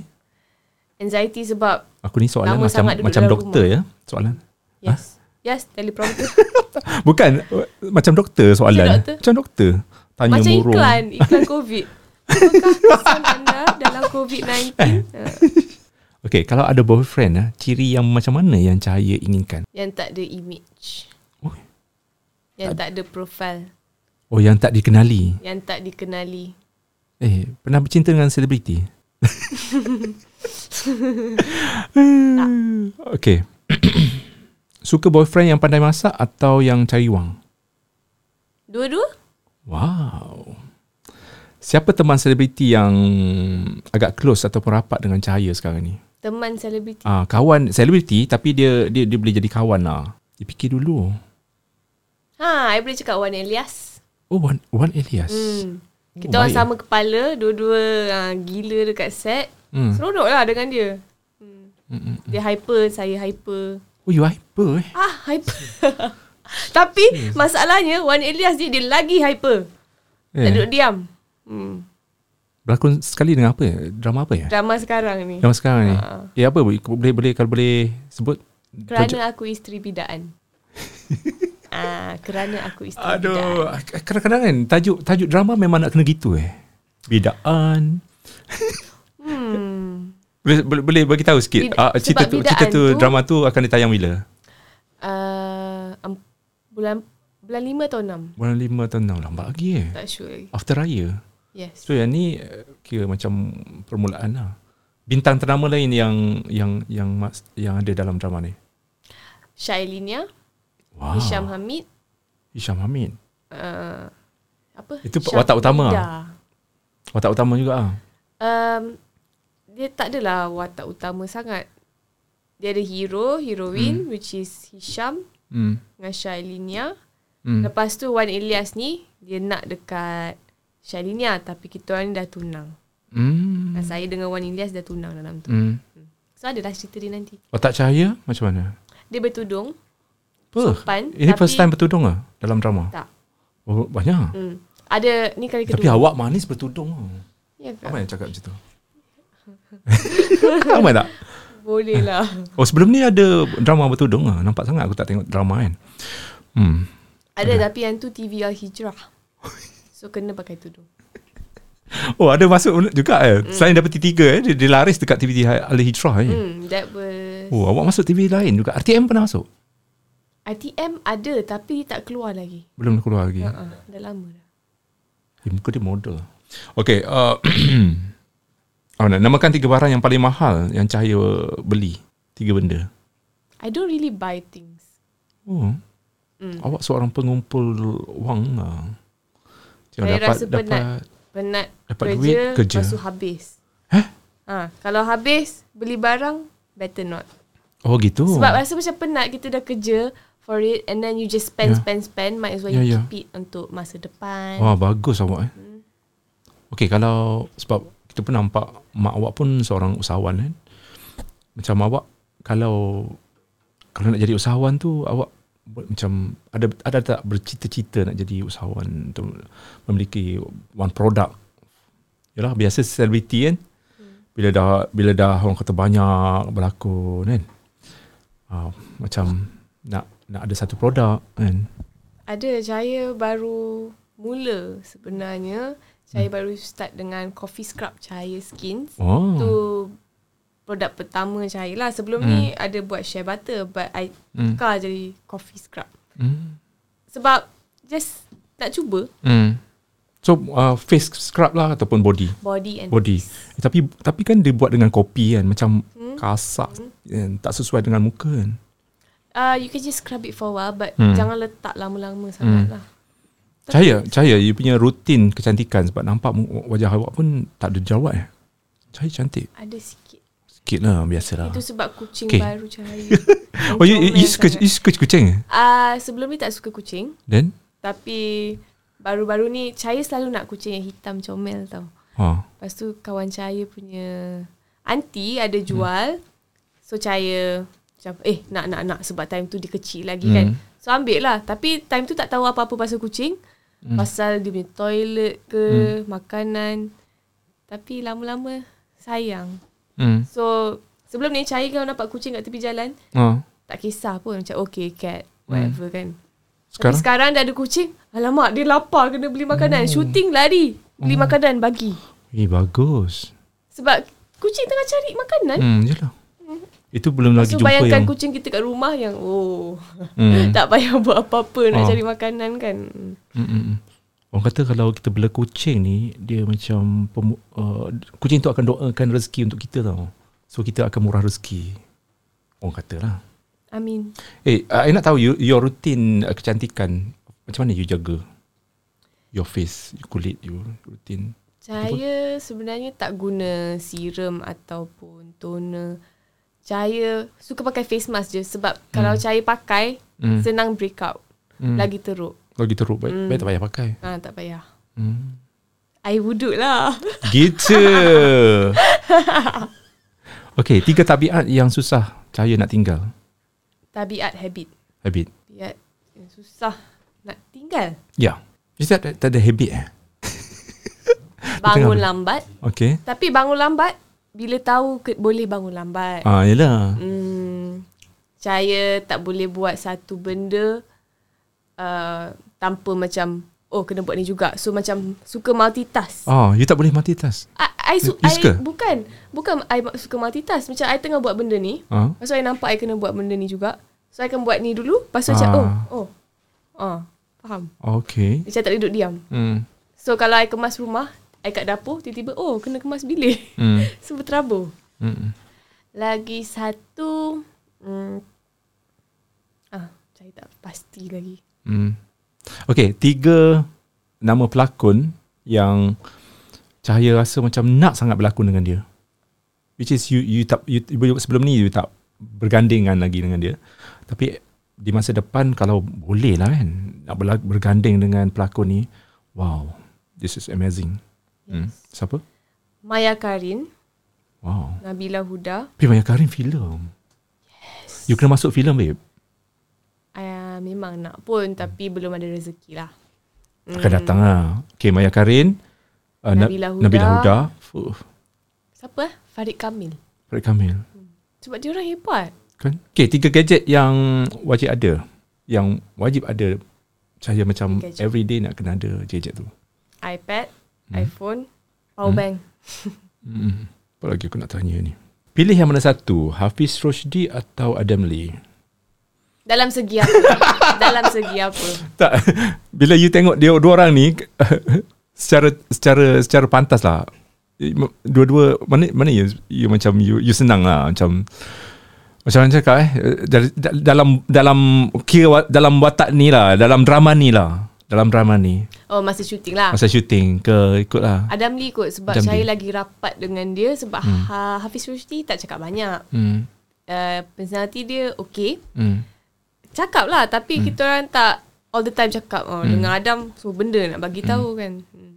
Speaker 2: Anxiety sebab
Speaker 1: Aku ni soalan macam macam doktor
Speaker 2: rumah.
Speaker 1: ya Soalan
Speaker 2: yes. Yes, teleprompter. [laughs]
Speaker 1: Bukan Macam doktor soalan
Speaker 2: Macam doktor?
Speaker 1: Macam doktor Tanya
Speaker 2: Macam
Speaker 1: murung
Speaker 2: iklan, iklan COVID. [laughs] Apakah kesan anda dalam COVID-19?
Speaker 1: Eh.
Speaker 2: Uh, [laughs]
Speaker 1: Okay kalau ada boyfriend ah, Ciri yang macam mana Yang Cahaya inginkan
Speaker 2: yang tak ada image.
Speaker 1: Oh.
Speaker 2: Yang tak ada profile.
Speaker 1: Oh yang tak dikenali
Speaker 2: Yang tak dikenali.
Speaker 1: Eh Pernah bercinta dengan selebriti [laughs] Okay [coughs] Suka boyfriend yang pandai masak Atau yang cari wang
Speaker 2: Dua-dua?
Speaker 1: Wow Siapa teman selebriti yang Agak close ataupun rapat dengan Cahaya sekarang ni
Speaker 2: Teman selebriti.
Speaker 1: Ah, kawan selebriti tapi dia dia dia boleh jadi kawan lah. Dia fikir dulu.
Speaker 2: Ha, I boleh cakap Wan Elias.
Speaker 1: Oh, Wan, Wan Elias.
Speaker 2: Hmm. Kita
Speaker 1: Oh,
Speaker 2: orang sama kepala, dua-dua uh, gila dekat set.
Speaker 1: Hmm.
Speaker 2: Seronok lah dengan dia. Hmm.
Speaker 1: Hmm, hmm.
Speaker 2: Dia hyper, saya hyper.
Speaker 1: Oh, you hyper eh?
Speaker 2: Ah, hyper. [laughs] Tapi masalahnya Wan Elias ni dia lagi hyper. Tak
Speaker 1: eh
Speaker 2: duduk diam. Hmm.
Speaker 1: berlakon sekali dengan apa? ya? Drama apa ya?
Speaker 2: Drama sekarang ni.
Speaker 1: Drama sekarang ni.
Speaker 2: Ha.
Speaker 1: Ya apa? Boleh boleh kalau boleh sebut.
Speaker 2: Kerana aku isteri bidaan. [laughs] ah, kerana aku isteri
Speaker 1: Aduh,
Speaker 2: bidaan.
Speaker 1: kadang-kadang kan tajuk tajuk drama memang nak kena gitu eh. Bidaan.
Speaker 2: Hmm.
Speaker 1: Boleh boleh, boleh bagi tahu sikit.
Speaker 2: Bid-
Speaker 1: Ah, cerita tu cerita tu
Speaker 2: tu-
Speaker 1: drama tu akan ditayang bila?
Speaker 2: Uh, um, bulan bulan 5 atau 6.
Speaker 1: Bulan 5 atau 6 lambat lagi eh.
Speaker 2: Tak sure lagi.
Speaker 1: After raya.
Speaker 2: Yes.
Speaker 1: So yang ni eh, kira macam permulaan lah. Bintang ternama lain yang yang yang yang ada dalam drama ni.
Speaker 2: Shailinia,
Speaker 1: Wow.
Speaker 2: Hisham Hamid,
Speaker 1: Hisham Hamid.
Speaker 2: uh, apa?
Speaker 1: Itu watak utama
Speaker 2: Syafida.
Speaker 1: Watak utama juga ah.
Speaker 2: Um, dia tak adalah watak utama sangat. Dia ada hero, heroine which is Hisham
Speaker 1: Hmm.
Speaker 2: dengan Shailinia.
Speaker 1: Hmm.
Speaker 2: Lepas tu Wan Ilyas ni dia nak dekat Shailinia tapi kita orang ni dah tunang.
Speaker 1: Hmm.
Speaker 2: Dan saya dengan Wan Ilyas dah tunang dalam tu.
Speaker 1: Hmm.
Speaker 2: So adalah cerita dia nanti.
Speaker 1: Watak cahaya macam mana?
Speaker 2: Dia bertudung,
Speaker 1: Apa?
Speaker 2: sopan.
Speaker 1: Ini
Speaker 2: tapi,
Speaker 1: first time bertudung ah dalam drama?
Speaker 2: Tak.
Speaker 1: Oh, banyak.
Speaker 2: Hmm. Ada ni kali kedua.
Speaker 1: Tapi awak manis bertudung.
Speaker 2: Ya ke?
Speaker 1: Ramai yang cakap macam tu. [laughs] Ramai tak?
Speaker 2: Boleh lah. [laughs]
Speaker 1: Oh sebelum ni ada drama bertudung ah. Nampak sangat aku tak tengok drama kan. Hmm.
Speaker 2: Ada tapi yang tu TV Al Hijrah. [laughs] So kena pakai tudung. [laughs]
Speaker 1: Oh ada masuk juga eh. Selain daripada T3 eh dia, dia laris dekat TV Al Hijrah eh.
Speaker 2: Hmm, that was
Speaker 1: Oh awak masuk TV lain juga. RTM pernah masuk?
Speaker 2: ITM ada tapi tak keluar lagi.
Speaker 1: Belum keluar lagi.
Speaker 2: Ha dah lama dah.
Speaker 1: Eh, muka dia model. Okay. Uh, [clears throat] oh, nak namakan tiga barang yang paling mahal yang Cahaya beli. Tiga benda.
Speaker 2: I don't really buy things.
Speaker 1: Oh.
Speaker 2: Hmm.
Speaker 1: Awak seorang pengumpul wang lah.
Speaker 2: Saya
Speaker 1: dapat,
Speaker 2: rasa penat.
Speaker 1: dapat,
Speaker 2: Penat
Speaker 1: Dapat
Speaker 2: kerja,
Speaker 1: duit, kerja.
Speaker 2: lepas tu habis.
Speaker 1: Eh?
Speaker 2: Ha, kalau habis beli barang better not.
Speaker 1: Oh gitu.
Speaker 2: Sebab rasa macam penat kita dah kerja for it and then you just spend
Speaker 1: Yeah.
Speaker 2: spend spend might as well
Speaker 1: Yeah,
Speaker 2: you
Speaker 1: yeah.
Speaker 2: keep it untuk masa depan.
Speaker 1: Wah bagus awak eh.
Speaker 2: Hmm.
Speaker 1: Okay kalau sebab kita pun nampak mak awak pun seorang usahawan kan. macam awak kalau kalau nak jadi usahawan tu awak macam ada ada tak bercita-cita nak jadi usahawan untuk memiliki one product. Yalah biasa selebriti kan. Bila dah bila dah orang kata banyak berlakon kan. Uh, macam nak nak ada satu produk kan.
Speaker 2: Ada saya baru mula sebenarnya. Saya baru start dengan coffee scrub cahaya skins.
Speaker 1: Oh.
Speaker 2: Tu produk pertama cahaya lah. Sebelum ni ada buat shea butter but I
Speaker 1: Hmm.
Speaker 2: tukar jadi coffee scrub.
Speaker 1: Hmm.
Speaker 2: Sebab just nak cuba
Speaker 1: Hmm. So uh, face scrub lah ataupun body.
Speaker 2: body and
Speaker 1: Body.
Speaker 2: face.
Speaker 1: Eh, tapi tapi kan dia buat dengan kopi kan macam
Speaker 2: Hmm.
Speaker 1: kasar kan, tak sesuai dengan muka kan.
Speaker 2: Uh, you can just scrub it for a while but
Speaker 1: Hmm.
Speaker 2: jangan letak lama-lama sangat lah. Tapi-
Speaker 1: Cahaya, cahaya you punya rutin kecantikan sebab nampak wajah awak pun tak ada jerawat eh. Cahaya cantik.
Speaker 2: Ada sikit.
Speaker 1: Sikit lah, biasalah.
Speaker 2: Itu sebab kucing
Speaker 1: Okay.
Speaker 2: baru cahaya. [laughs]
Speaker 1: Oh, you, you, suka, you suka kucing?
Speaker 2: Ah, uh, sebelum ni tak suka kucing.
Speaker 1: Then?
Speaker 2: Tapi baru-baru ni Cahaya selalu nak kucing yang hitam comel tau.
Speaker 1: Oh.
Speaker 2: Lepas tu kawan Cahaya punya aunty ada jual. So Cahaya macam eh nak nak nak sebab time tu dia kecil lagi kan.
Speaker 1: Hmm.
Speaker 2: So ambil lah. Tapi time tu tak tahu apa-apa pasal kucing.
Speaker 1: Hmm.
Speaker 2: Pasal dia punya toilet ke, makanan. Tapi lama-lama sayang.
Speaker 1: Hmm.
Speaker 2: So sebelum ni Cahaya kalau nampak kucing kat tepi jalan
Speaker 1: Oh.
Speaker 2: tak kisah pun macam okay cat whatever kan.
Speaker 1: Hmm. Sekarang?
Speaker 2: Tapi sekarang dah ada kucing. Alamak, dia lapar kena beli makanan.
Speaker 1: Hmm.
Speaker 2: Shooting lari. Beli makanan bagi.
Speaker 1: Eh, bagus.
Speaker 2: Sebab kucing tengah cari makanan.
Speaker 1: Hmm, jelah. Itu belum lagi
Speaker 2: So
Speaker 1: jumpa
Speaker 2: bayangkan
Speaker 1: yang...
Speaker 2: kucing kita kat rumah yang oh
Speaker 1: Hmm. [laughs]
Speaker 2: tak payah buat apa-apa
Speaker 1: Oh.
Speaker 2: nak cari makanan kan.
Speaker 1: Hmm, hmm, hmm. Orang kata kalau kita bela kucing ni, dia macam... Uh, kucing tu akan doakan rezeki untuk kita tau. So, kita akan murah rezeki. Orang kata lah.
Speaker 2: Amin.
Speaker 1: Eh, uh, I nak tahu you, your routine uh, kecantikan. Macam mana you jaga? Your face, kulit you, rutin.
Speaker 2: Saya sebenarnya tak guna serum ataupun toner. Saya suka pakai face mask je sebab hmm. kalau saya pakai
Speaker 1: Hmm.
Speaker 2: senang break out.
Speaker 1: Hmm.
Speaker 2: Lagi teruk.
Speaker 1: Lagi teruk, baik,
Speaker 2: Hmm.
Speaker 1: baik tak payah pakai.
Speaker 2: Ha, tak payah.
Speaker 1: Hmm.
Speaker 2: Air wuduk lah. [laughs]
Speaker 1: Gitu. okay, tiga tabiat yang susah cahaya nak tinggal.
Speaker 2: Tabiat habit.
Speaker 1: Habit.
Speaker 2: Tabiat yang susah nak tinggal.
Speaker 1: Ya. You tak, tak, tak ada habit eh? [laughs]
Speaker 2: Bangun lambat.
Speaker 1: Okay.
Speaker 2: Tapi bangun lambat, bila tahu ke, boleh bangun lambat.
Speaker 1: Ah, yelah.
Speaker 2: Hmm, saya tak boleh buat satu benda uh, tanpa macam, oh kena buat ni juga. So macam suka multitask.
Speaker 1: Oh, you tak boleh multitask.
Speaker 2: I, I, su-
Speaker 1: You?
Speaker 2: I, bukan. Bukan I suka multitask. Macam I tengah buat benda ni.
Speaker 1: Ah.
Speaker 2: Lepas tu I nampak I kena buat benda ni juga. So I akan buat ni dulu. Lepas tu macam,
Speaker 1: Ah.
Speaker 2: oh, oh. Ah, faham.
Speaker 1: Okay.
Speaker 2: Macam tak boleh duduk diam.
Speaker 1: Hmm.
Speaker 2: So kalau I kemas rumah, I kat dapur, tiba-tiba, oh kena kemas bilik.
Speaker 1: Hmm. [laughs]
Speaker 2: so berterabur.
Speaker 1: Hmm.
Speaker 2: Lagi satu, hmm, ah, saya tak pasti lagi.
Speaker 1: Hmm. Okay, tiga nama pelakon yang Cahaya rasa macam nak sangat berlakon dengan dia. Which is you you tak you, you sebelum ni you tak bergandingan lagi dengan dia. Tapi di masa depan kalau boleh lah kan nak berganding dengan pelakon ni. Wow, this is amazing. Hmm. Siapa?
Speaker 2: Maya Karin,
Speaker 1: Wow.
Speaker 2: Nabila Huda,
Speaker 1: Tapi banyak Karin filem. Yes. You kena masuk filem babe.
Speaker 2: Memang nak pun tapi belum ada rezeki lah.
Speaker 1: Akan datang lah. Okay, Maya Karin. Uh, Na-
Speaker 2: Nabila Huda.
Speaker 1: Nabila Huda. Fuh,
Speaker 2: Siapa eh? Farid Kamil.
Speaker 1: Farid Kamil.
Speaker 2: Sebab dia orang hebat.
Speaker 1: Kan? Okay, tiga gadget yang wajib ada. Yang wajib ada. Saya macam
Speaker 2: Gadget.
Speaker 1: everyday nak kena ada gadget tu.
Speaker 2: iPad, iPhone, power bank. [laughs]
Speaker 1: Hmm. Apa lagi aku nak tanya ni? Pilih yang mana satu? Hafiz Roshdi atau Adam Lee?
Speaker 2: Dalam segi apa? [laughs] Dalam segi apa?
Speaker 1: Tak. Bila you tengok dia dua orang ni [laughs] secara secara secara pantas lah. Dua-dua mana mana you, you macam you, you senang lah macam macam mana cakap eh dalam dalam kira dalam watak ni lah dalam drama ni lah dalam drama ni
Speaker 2: Oh, masa syuting lah.
Speaker 1: masa syuting ke ikut lah
Speaker 2: Adam Lee kot sebab
Speaker 1: Adam
Speaker 2: saya
Speaker 1: Lee.
Speaker 2: lagi rapat dengan dia sebab hmm. ha, Hafiz Rushdi tak cakap banyak.
Speaker 1: hmm.
Speaker 2: Uh, personality dia okay.
Speaker 1: Hmm.
Speaker 2: Cakap lah tapi hmm. kita orang tak all the time cakap. Oh,
Speaker 1: Hmm.
Speaker 2: Dengan Adam semua benda nak bagi tahu kan. Hmm.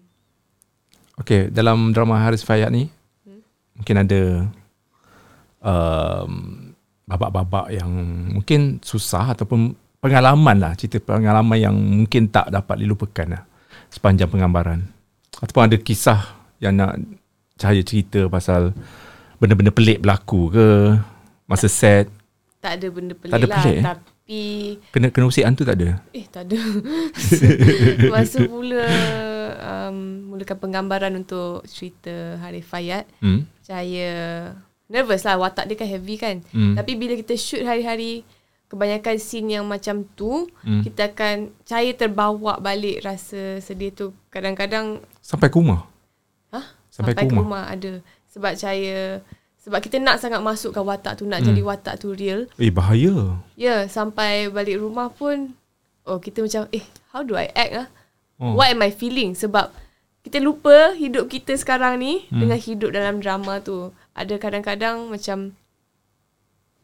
Speaker 1: Okay dalam drama Haris Fayad ni mungkin ada um, babak-babak yang mungkin susah ataupun pengalaman lah cerita pengalaman yang mungkin tak dapat dilupakan lah sepanjang penggambaran ataupun ada kisah yang nak cahaya cerita pasal benda-benda pelik berlaku ke masa set
Speaker 2: Tak ada benda pelik
Speaker 1: Tak ada
Speaker 2: lah.
Speaker 1: pelik, eh?
Speaker 2: Tapi
Speaker 1: kena kena usik hantu tak ada
Speaker 2: Eh tak ada [laughs] Masa mula um, Mulakan penggambaran untuk cerita Harif Fayat
Speaker 1: hmm?
Speaker 2: Saya Nervous lah Watak dia kan heavy kan
Speaker 1: Hmm.
Speaker 2: Tapi bila kita shoot hari-hari Kebanyakan scene yang macam tu
Speaker 1: Hmm.
Speaker 2: Kita akan Saya terbawa balik Rasa sedih tu Kadang-kadang
Speaker 1: sampai ke rumah
Speaker 2: Hah?
Speaker 1: Sampai ke
Speaker 2: ke
Speaker 1: rumah?
Speaker 2: rumah ada Sebab saya Sebab kita nak sangat masukkan watak tu Nak
Speaker 1: Hmm.
Speaker 2: jadi watak tu real
Speaker 1: eh bahaya
Speaker 2: Ya, sampai balik rumah pun oh kita macam eh how do I act ah?
Speaker 1: Oh.
Speaker 2: What am I feeling? Sebab kita lupa hidup kita sekarang ni
Speaker 1: Hmm.
Speaker 2: dengan hidup dalam drama tu. Ada kadang-kadang macam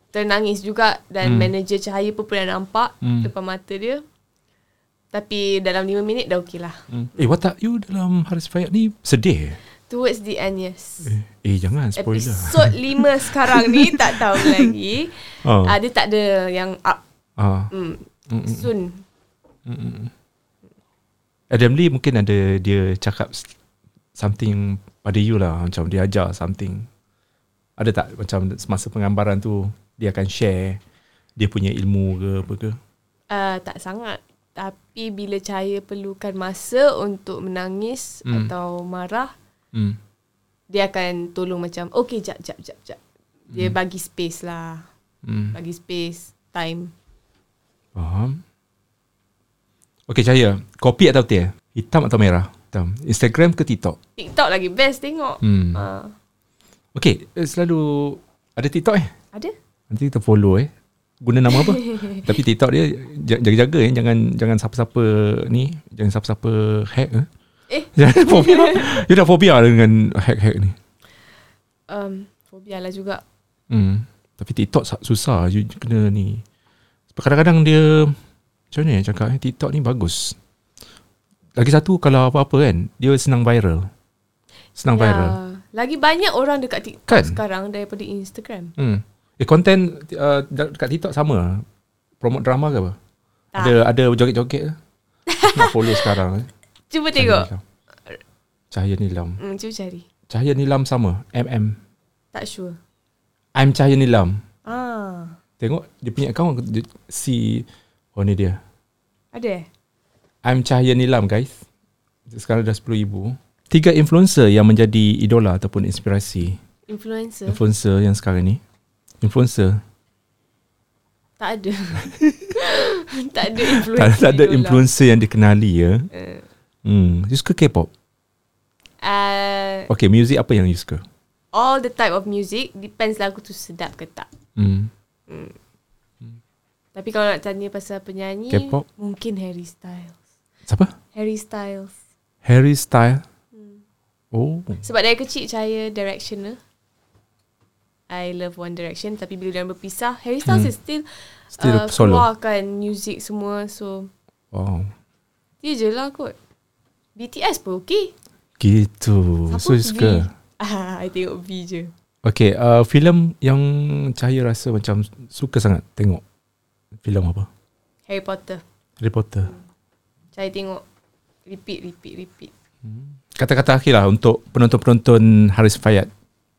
Speaker 2: ternangis juga dan
Speaker 1: Hmm.
Speaker 2: manager cahaya pun pernah nampak
Speaker 1: Hmm.
Speaker 2: depan mata dia. Tapi dalam 5 minit dah okey lah.
Speaker 1: hmm. eh watak you dalam Haris Fayat ni sedih
Speaker 2: Towards the end, yes.
Speaker 1: eh, eh jangan spoiler
Speaker 2: Episod 5 [laughs] sekarang ni tak tahu [laughs] lagi.
Speaker 1: oh.
Speaker 2: Ah, dia tak ada yang up.
Speaker 1: ah.
Speaker 2: Hmm.
Speaker 1: Mm-mm.
Speaker 2: Soon.
Speaker 1: Adam Lee mungkin ada dia cakap something pada you lah macam dia ajar something ada tak macam semasa penggambaran tu dia akan share dia punya ilmu ke apa ke
Speaker 2: Uh, tak sangat. Tapi bila Cahaya perlukan masa untuk menangis
Speaker 1: hmm.
Speaker 2: atau marah,
Speaker 1: hmm.
Speaker 2: dia akan tolong macam, okay, jap, jap, jap, jap. Dia hmm. bagi space lah.
Speaker 1: hmm.
Speaker 2: Bagi space, time.
Speaker 1: faham Okey Cahaya kopi atau teh hitam atau merah hitam Instagram ke TikTok
Speaker 2: TikTok lagi best tengok.
Speaker 1: hmm.
Speaker 2: Uh,
Speaker 1: Okey eh, selalu ada TikTok eh
Speaker 2: ada?
Speaker 1: Nanti kita follow eh. Guna nama apa? [laughs] Tapi TikTok dia ja- jaga-jaga eh. Jangan jangan siapa-siapa ni. Jangan siapa-siapa hack eh.
Speaker 2: Eh.
Speaker 1: Fobia. [laughs] You dah fobia dengan hack-hack ni.
Speaker 2: Um, fobia lah juga.
Speaker 1: Hmm. Tapi TikTok sa- susah. You kena ni. Sebab kadang-kadang dia... Macam mana cakap eh. TikTok ni bagus. Lagi satu kalau apa-apa kan. Dia senang viral. Senang viral.
Speaker 2: Ya. Lagi banyak orang dekat TikTok
Speaker 1: Kan?
Speaker 2: kan? sekarang daripada Instagram.
Speaker 1: Hmm. Eh konten uh, dekat TikTok sama. Promote drama ke apa?
Speaker 2: Tak.
Speaker 1: Ada ada joget-joget ke? Nak follow sekarang eh.
Speaker 2: Cuba tengok.
Speaker 1: Cahaya Nilam.
Speaker 2: Hmm, cuba cari.
Speaker 1: Cahaya Nilam sama. MM.
Speaker 2: Tak sure.
Speaker 1: I'm Cahaya Nilam.
Speaker 2: Ah,
Speaker 1: Tengok dia punya account dia, si oh ni dia.
Speaker 2: ada eh?
Speaker 1: I'm Cahaya Nilam guys. Sekarang dah 10,000. Tiga influencer yang menjadi idola ataupun inspirasi.
Speaker 2: Influencer?
Speaker 1: Influencer yang sekarang ni. Influencer.
Speaker 2: tak ada. [laughs] [laughs] tak ada influencer.
Speaker 1: Tak, tak ada
Speaker 2: idola.
Speaker 1: influencer yang dikenali ya.
Speaker 2: Uh,
Speaker 1: Hmm. You suka K-pop?
Speaker 2: uh,
Speaker 1: Okay, music apa yang you suka?
Speaker 2: all the type of music depends lagu tu sedap ke tak.
Speaker 1: Hmm.
Speaker 2: Tapi kalau nak tanya pasal penyanyi,
Speaker 1: K-pop?
Speaker 2: mungkin Harry Styles.
Speaker 1: Siapa?
Speaker 2: Harry Styles.
Speaker 1: Harry Style.
Speaker 2: Hmm.
Speaker 1: Oh.
Speaker 2: Sebab dari kecil saya directioner. I love One Direction tapi bila dia berpisah, Harry Styles
Speaker 1: Hmm.
Speaker 2: is still,
Speaker 1: Still
Speaker 2: uh,
Speaker 1: solo.
Speaker 2: keluarkan music semua so
Speaker 1: Wow.
Speaker 2: dia je lah kot. BTS pun okay.
Speaker 1: Gitu.
Speaker 2: Siapa
Speaker 1: so you suka.
Speaker 2: Ah, I tengok V je.
Speaker 1: Okay, uh, filem yang Cahaya rasa macam suka sangat tengok. Filem apa?
Speaker 2: Harry Potter.
Speaker 1: Harry Potter.
Speaker 2: Saya tengok repeat, repeat, repeat.
Speaker 1: Kata-kata akhir lah untuk penonton-penonton Haris Fayat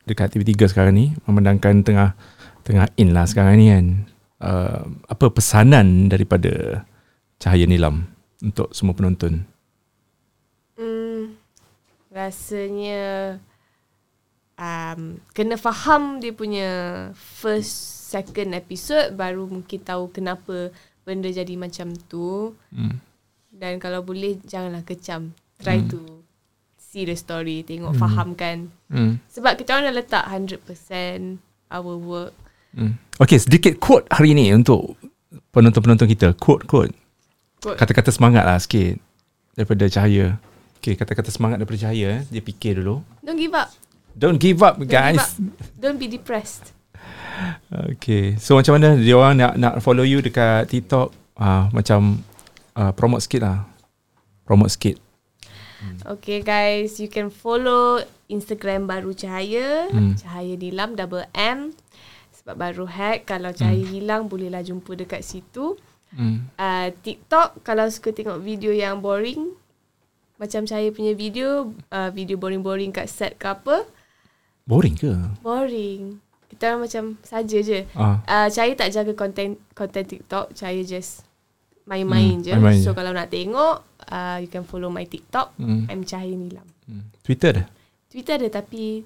Speaker 1: dekat TV3 sekarang ni memandangkan tengah tengah in lah sekarang ni kan. Uh, apa pesanan daripada Cahaya Nilam untuk semua penonton?
Speaker 2: Rasanya um, kena faham dia punya first, second episode baru mungkin tahu kenapa benda jadi macam tu.
Speaker 1: Hmm.
Speaker 2: Dan kalau boleh janganlah kecam. Try
Speaker 1: Hmm.
Speaker 2: to see the story, tengok,
Speaker 1: Hmm.
Speaker 2: fahamkan.
Speaker 1: Hmm.
Speaker 2: Sebab kita orang dah letak 100% our work.
Speaker 1: Hmm. Okay, sedikit quote hari ni untuk penonton-penonton kita. Quote, quote.
Speaker 2: Quote.
Speaker 1: Kata-kata semangat lah sikit daripada Cahaya. Okay, kata-kata semangat daripada Cahaya. Eh. Dia fikir dulu.
Speaker 2: Don't give up.
Speaker 1: Don't give up,
Speaker 2: Don't
Speaker 1: guys.
Speaker 2: give up. Don't be depressed.
Speaker 1: Okay, so macam mana dia orang nak nak follow you dekat TikTok? Ah, macam ah, promote sikit lah. Promote sikit.
Speaker 2: Okay guys, you can follow Instagram baru Cahaya,
Speaker 1: Hmm.
Speaker 2: Cahaya Nilam double M. Sebab baru hack, kalau Cahaya
Speaker 1: Hmm.
Speaker 2: hilang bolehlah jumpa dekat situ.
Speaker 1: Hmm.
Speaker 2: Uh, TikTok kalau suka tengok video yang boring, macam Cahaya punya video, uh, video boring-boring kat set ke apa,
Speaker 1: Boring ke?
Speaker 2: boring. Kita macam saja je.
Speaker 1: Ah.
Speaker 2: Uh, Cahaya tak jaga konten konten TikTok, Cahaya just main-main
Speaker 1: Hmm,
Speaker 2: je.
Speaker 1: main-main
Speaker 2: so
Speaker 1: je.
Speaker 2: kalau nak tengok, uh, you can follow my TikTok.
Speaker 1: Hmm.
Speaker 2: I'm Cahaya Nilam.
Speaker 1: Hmm. Twitter dah?
Speaker 2: Twitter ada tapi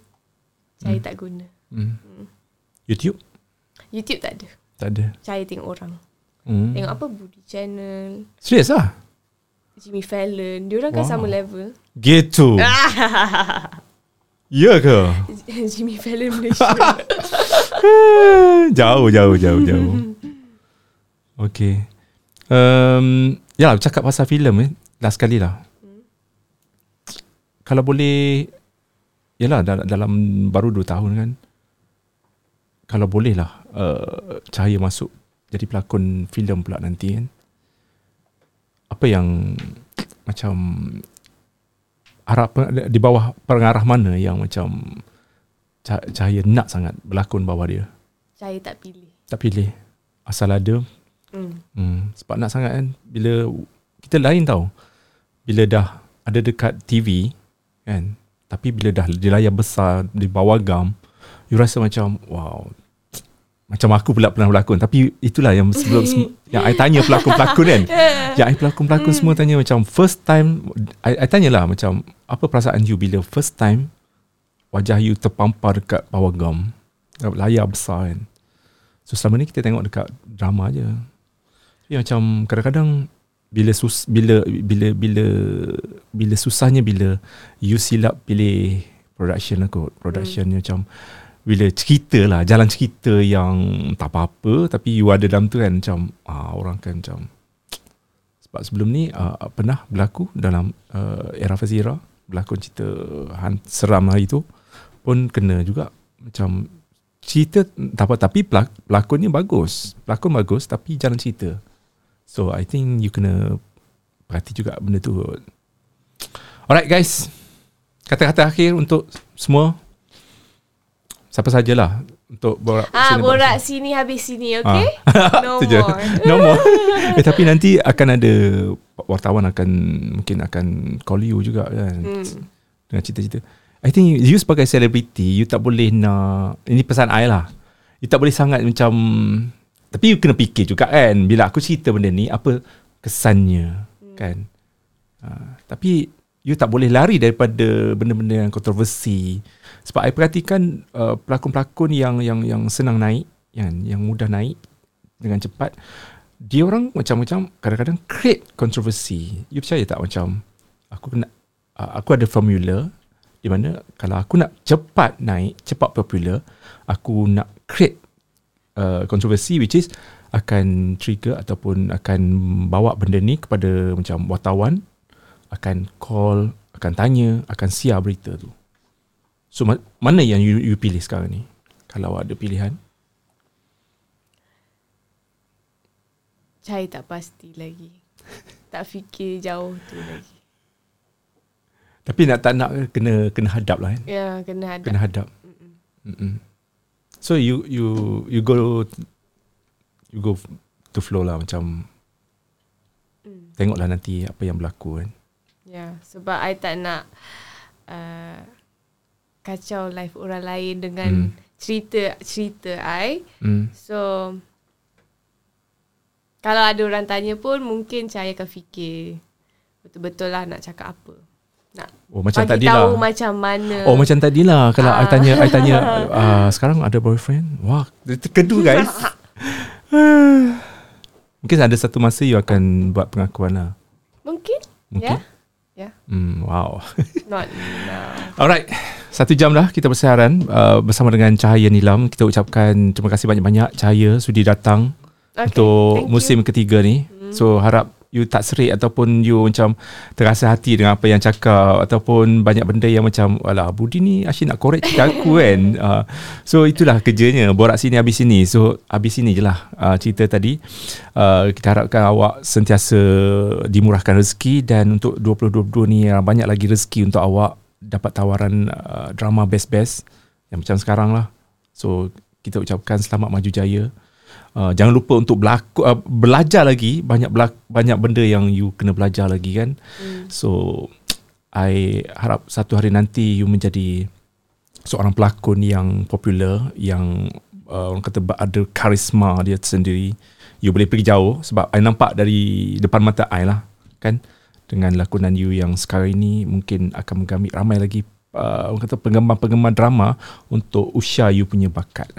Speaker 2: Cahaya tak guna.
Speaker 1: Hmm. YouTube?
Speaker 2: YouTube tak ada.
Speaker 1: Tak ada.
Speaker 2: Cahaya tengok orang.
Speaker 1: Hmm.
Speaker 2: Tengok apa Budi Channel,
Speaker 1: Serius lah?
Speaker 2: Jimmy Fallon. Diorang kan
Speaker 1: Wow.
Speaker 2: sama level.
Speaker 1: Gitu. [laughs] ya ke? [laughs]
Speaker 2: Jimmy Fallon Malaysia. [laughs]
Speaker 1: jauh, jauh, jauh, jauh. Okay. Um, ya, cakap pasal filem eh. Last kali lah. Kalau boleh, yalah dalam, dalam baru 2 tahun kan. Kalau boleh lah, uh, Cahaya masuk jadi pelakon filem pula nanti kan. Apa yang macam harap di bawah pengarah mana yang macam Cah- Cahaya nak sangat berlakon bawah dia.
Speaker 2: Cahaya tak pilih.
Speaker 1: Tak pilih. Asal ada.
Speaker 2: Hmm.
Speaker 1: Hmm, sebab nak sangat kan. Bila kita lain tau. Bila dah ada dekat TV kan. Tapi bila dah di layar besar di bawah gam. You rasa macam wow. Macam aku pula pernah berlakon. Tapi itulah yang sebelum [laughs] yang I tanya pelakon-pelakon kan. [laughs] Yang I pelakon-pelakon semua tanya macam first time. I, I tanyalah macam apa perasaan you bila first time wajah you terpampar dekat bawah gam. Layar besar kan. So selama ni kita tengok dekat drama je. Tapi macam kadang-kadang bila sus bila bila bila bila susahnya bila you silap pilih production kot. Production hmm. macam bila cerita lah jalan cerita yang tak apa-apa tapi you ada dalam tu kan macam ah, orang kan macam sebab sebelum ni uh, pernah berlaku dalam uh, era Fazira berlakon cerita han, seram hari tu pun kena juga macam cerita tak apa tapi pelak, pelakonnya bagus pelakon bagus tapi jalan cerita. So I think you kena perhati juga benda tu. Alright guys. Kata-kata akhir untuk semua siapa sajalah untuk borak
Speaker 2: Ah,
Speaker 1: sini,
Speaker 2: borak sini habis sini, okay? [laughs] No
Speaker 1: Tu je.
Speaker 2: more.
Speaker 1: no more eh, tapi nanti akan ada wartawan akan mungkin akan call you juga kan
Speaker 2: Hmm.
Speaker 1: dengan cerita-cerita. I think you sebagai selebriti, you tak boleh nak, ini pesan I lah. You tak boleh sangat macam, tapi you kena fikir juga kan, bila aku cerita benda ni, apa kesannya kan. Uh, tapi you tak boleh lari daripada benda-benda yang kontroversi. Sebab I perhatikan uh, pelakon-pelakon yang yang yang senang naik, yang yang mudah naik dengan cepat, dia orang macam-macam kadang-kadang create kontroversi. You percaya tak macam aku kena uh, aku ada formula di mana kalau aku nak cepat naik, cepat popular, aku nak create uh, kontroversi which is akan trigger ataupun akan bawa benda ni kepada macam wartawan akan call, akan tanya, akan siar berita tu. So ma- mana yang you, you pilih sekarang ni? Kalau ada pilihan.
Speaker 2: Cahaya tak pasti lagi. [laughs] tak fikir jauh tu lagi.
Speaker 1: Tapi nak tak nak kena kena hadap lah kan.
Speaker 2: Ya, kena ada.
Speaker 1: Kena hadap. Mm-mm. So you you you go you go to flow lah macam
Speaker 2: Mm.
Speaker 1: tengoklah nanti apa yang berlaku kan.
Speaker 2: Ya, sebab I tak nak uh, kacau life orang lain dengan
Speaker 1: Hmm.
Speaker 2: cerita cerita I.
Speaker 1: Hmm.
Speaker 2: So kalau ada orang tanya pun mungkin saya akan fikir betul-betul lah nak cakap apa. Nak
Speaker 1: Oh macam
Speaker 2: bagi
Speaker 1: tadi
Speaker 2: tahu
Speaker 1: lah.
Speaker 2: macam mana.
Speaker 1: Oh macam tadi lah Kalau I
Speaker 2: Ah.
Speaker 1: tanya I tanya uh, [laughs] Sekarang ada boyfriend Wah terkedu [laughs] guys [sighs] Mungkin ada satu masa You akan buat pengakuan lah
Speaker 2: mungkin.
Speaker 1: Mungkin
Speaker 2: Ya. Ya.
Speaker 1: hmm, Wow [laughs]
Speaker 2: Not now.
Speaker 1: Alright Satu jam dah Kita bersiaran uh, Bersama dengan Cahaya Nilam Kita ucapkan Terima kasih banyak-banyak Cahaya sudi datang
Speaker 2: Okay,
Speaker 1: Untuk
Speaker 2: thank you.
Speaker 1: musim ketiga ni So harap you tak serik ataupun you macam terasa hati dengan apa yang cakap ataupun banyak benda yang macam alah Budi ni asyik nak korek cerita aku [laughs] kan. Uh, so itulah kerjanya borak sini habis sini. So habis sini je lah uh, cerita tadi. Uh, kita harapkan awak sentiasa dimurahkan rezeki dan untuk 2022 ni uh, banyak lagi rezeki untuk awak dapat tawaran uh, drama best-best yang macam sekarang lah. So kita ucapkan selamat maju jaya Uh, jangan lupa untuk berlaku, uh, belajar lagi banyak belak, banyak benda yang you kena belajar lagi kan. Hmm. So I harap satu hari nanti you menjadi seorang pelakon yang popular yang uh, orang kata ada karisma dia sendiri. You boleh pergi jauh sebab I nampak dari depan mata I lah kan dengan lakonan you yang sekarang ini mungkin akan menggamit ramai lagi uh, orang kata penggemar-penggemar drama untuk usia you punya bakat.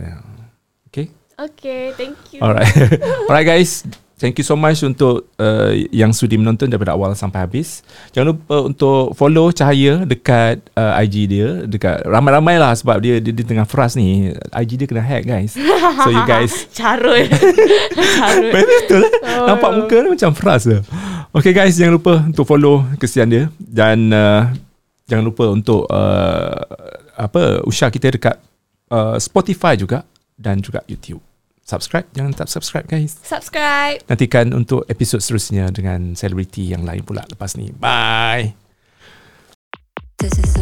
Speaker 1: Okay.
Speaker 2: Okay, thank you.
Speaker 1: Alright. [laughs] Alright guys. Thank you so much untuk uh, yang sudi menonton daripada awal sampai habis. Jangan lupa untuk follow Cahaya dekat uh, IG dia. Dekat ramai-ramai lah sebab dia, dia, dia tengah frust ni. IG dia kena hack guys. So you guys. [laughs]
Speaker 2: Carut. [laughs] Carut.
Speaker 1: Betul lah. Nampak muka dia macam frust je. Okay guys, jangan lupa untuk follow kesian dia. Dan uh, jangan lupa untuk uh, apa usah kita dekat uh, Spotify juga dan juga YouTube subscribe. Jangan tak subscribe guys.
Speaker 2: Subscribe.
Speaker 1: Nantikan untuk episod seterusnya dengan selebriti yang lain pula lepas ni. Bye. This is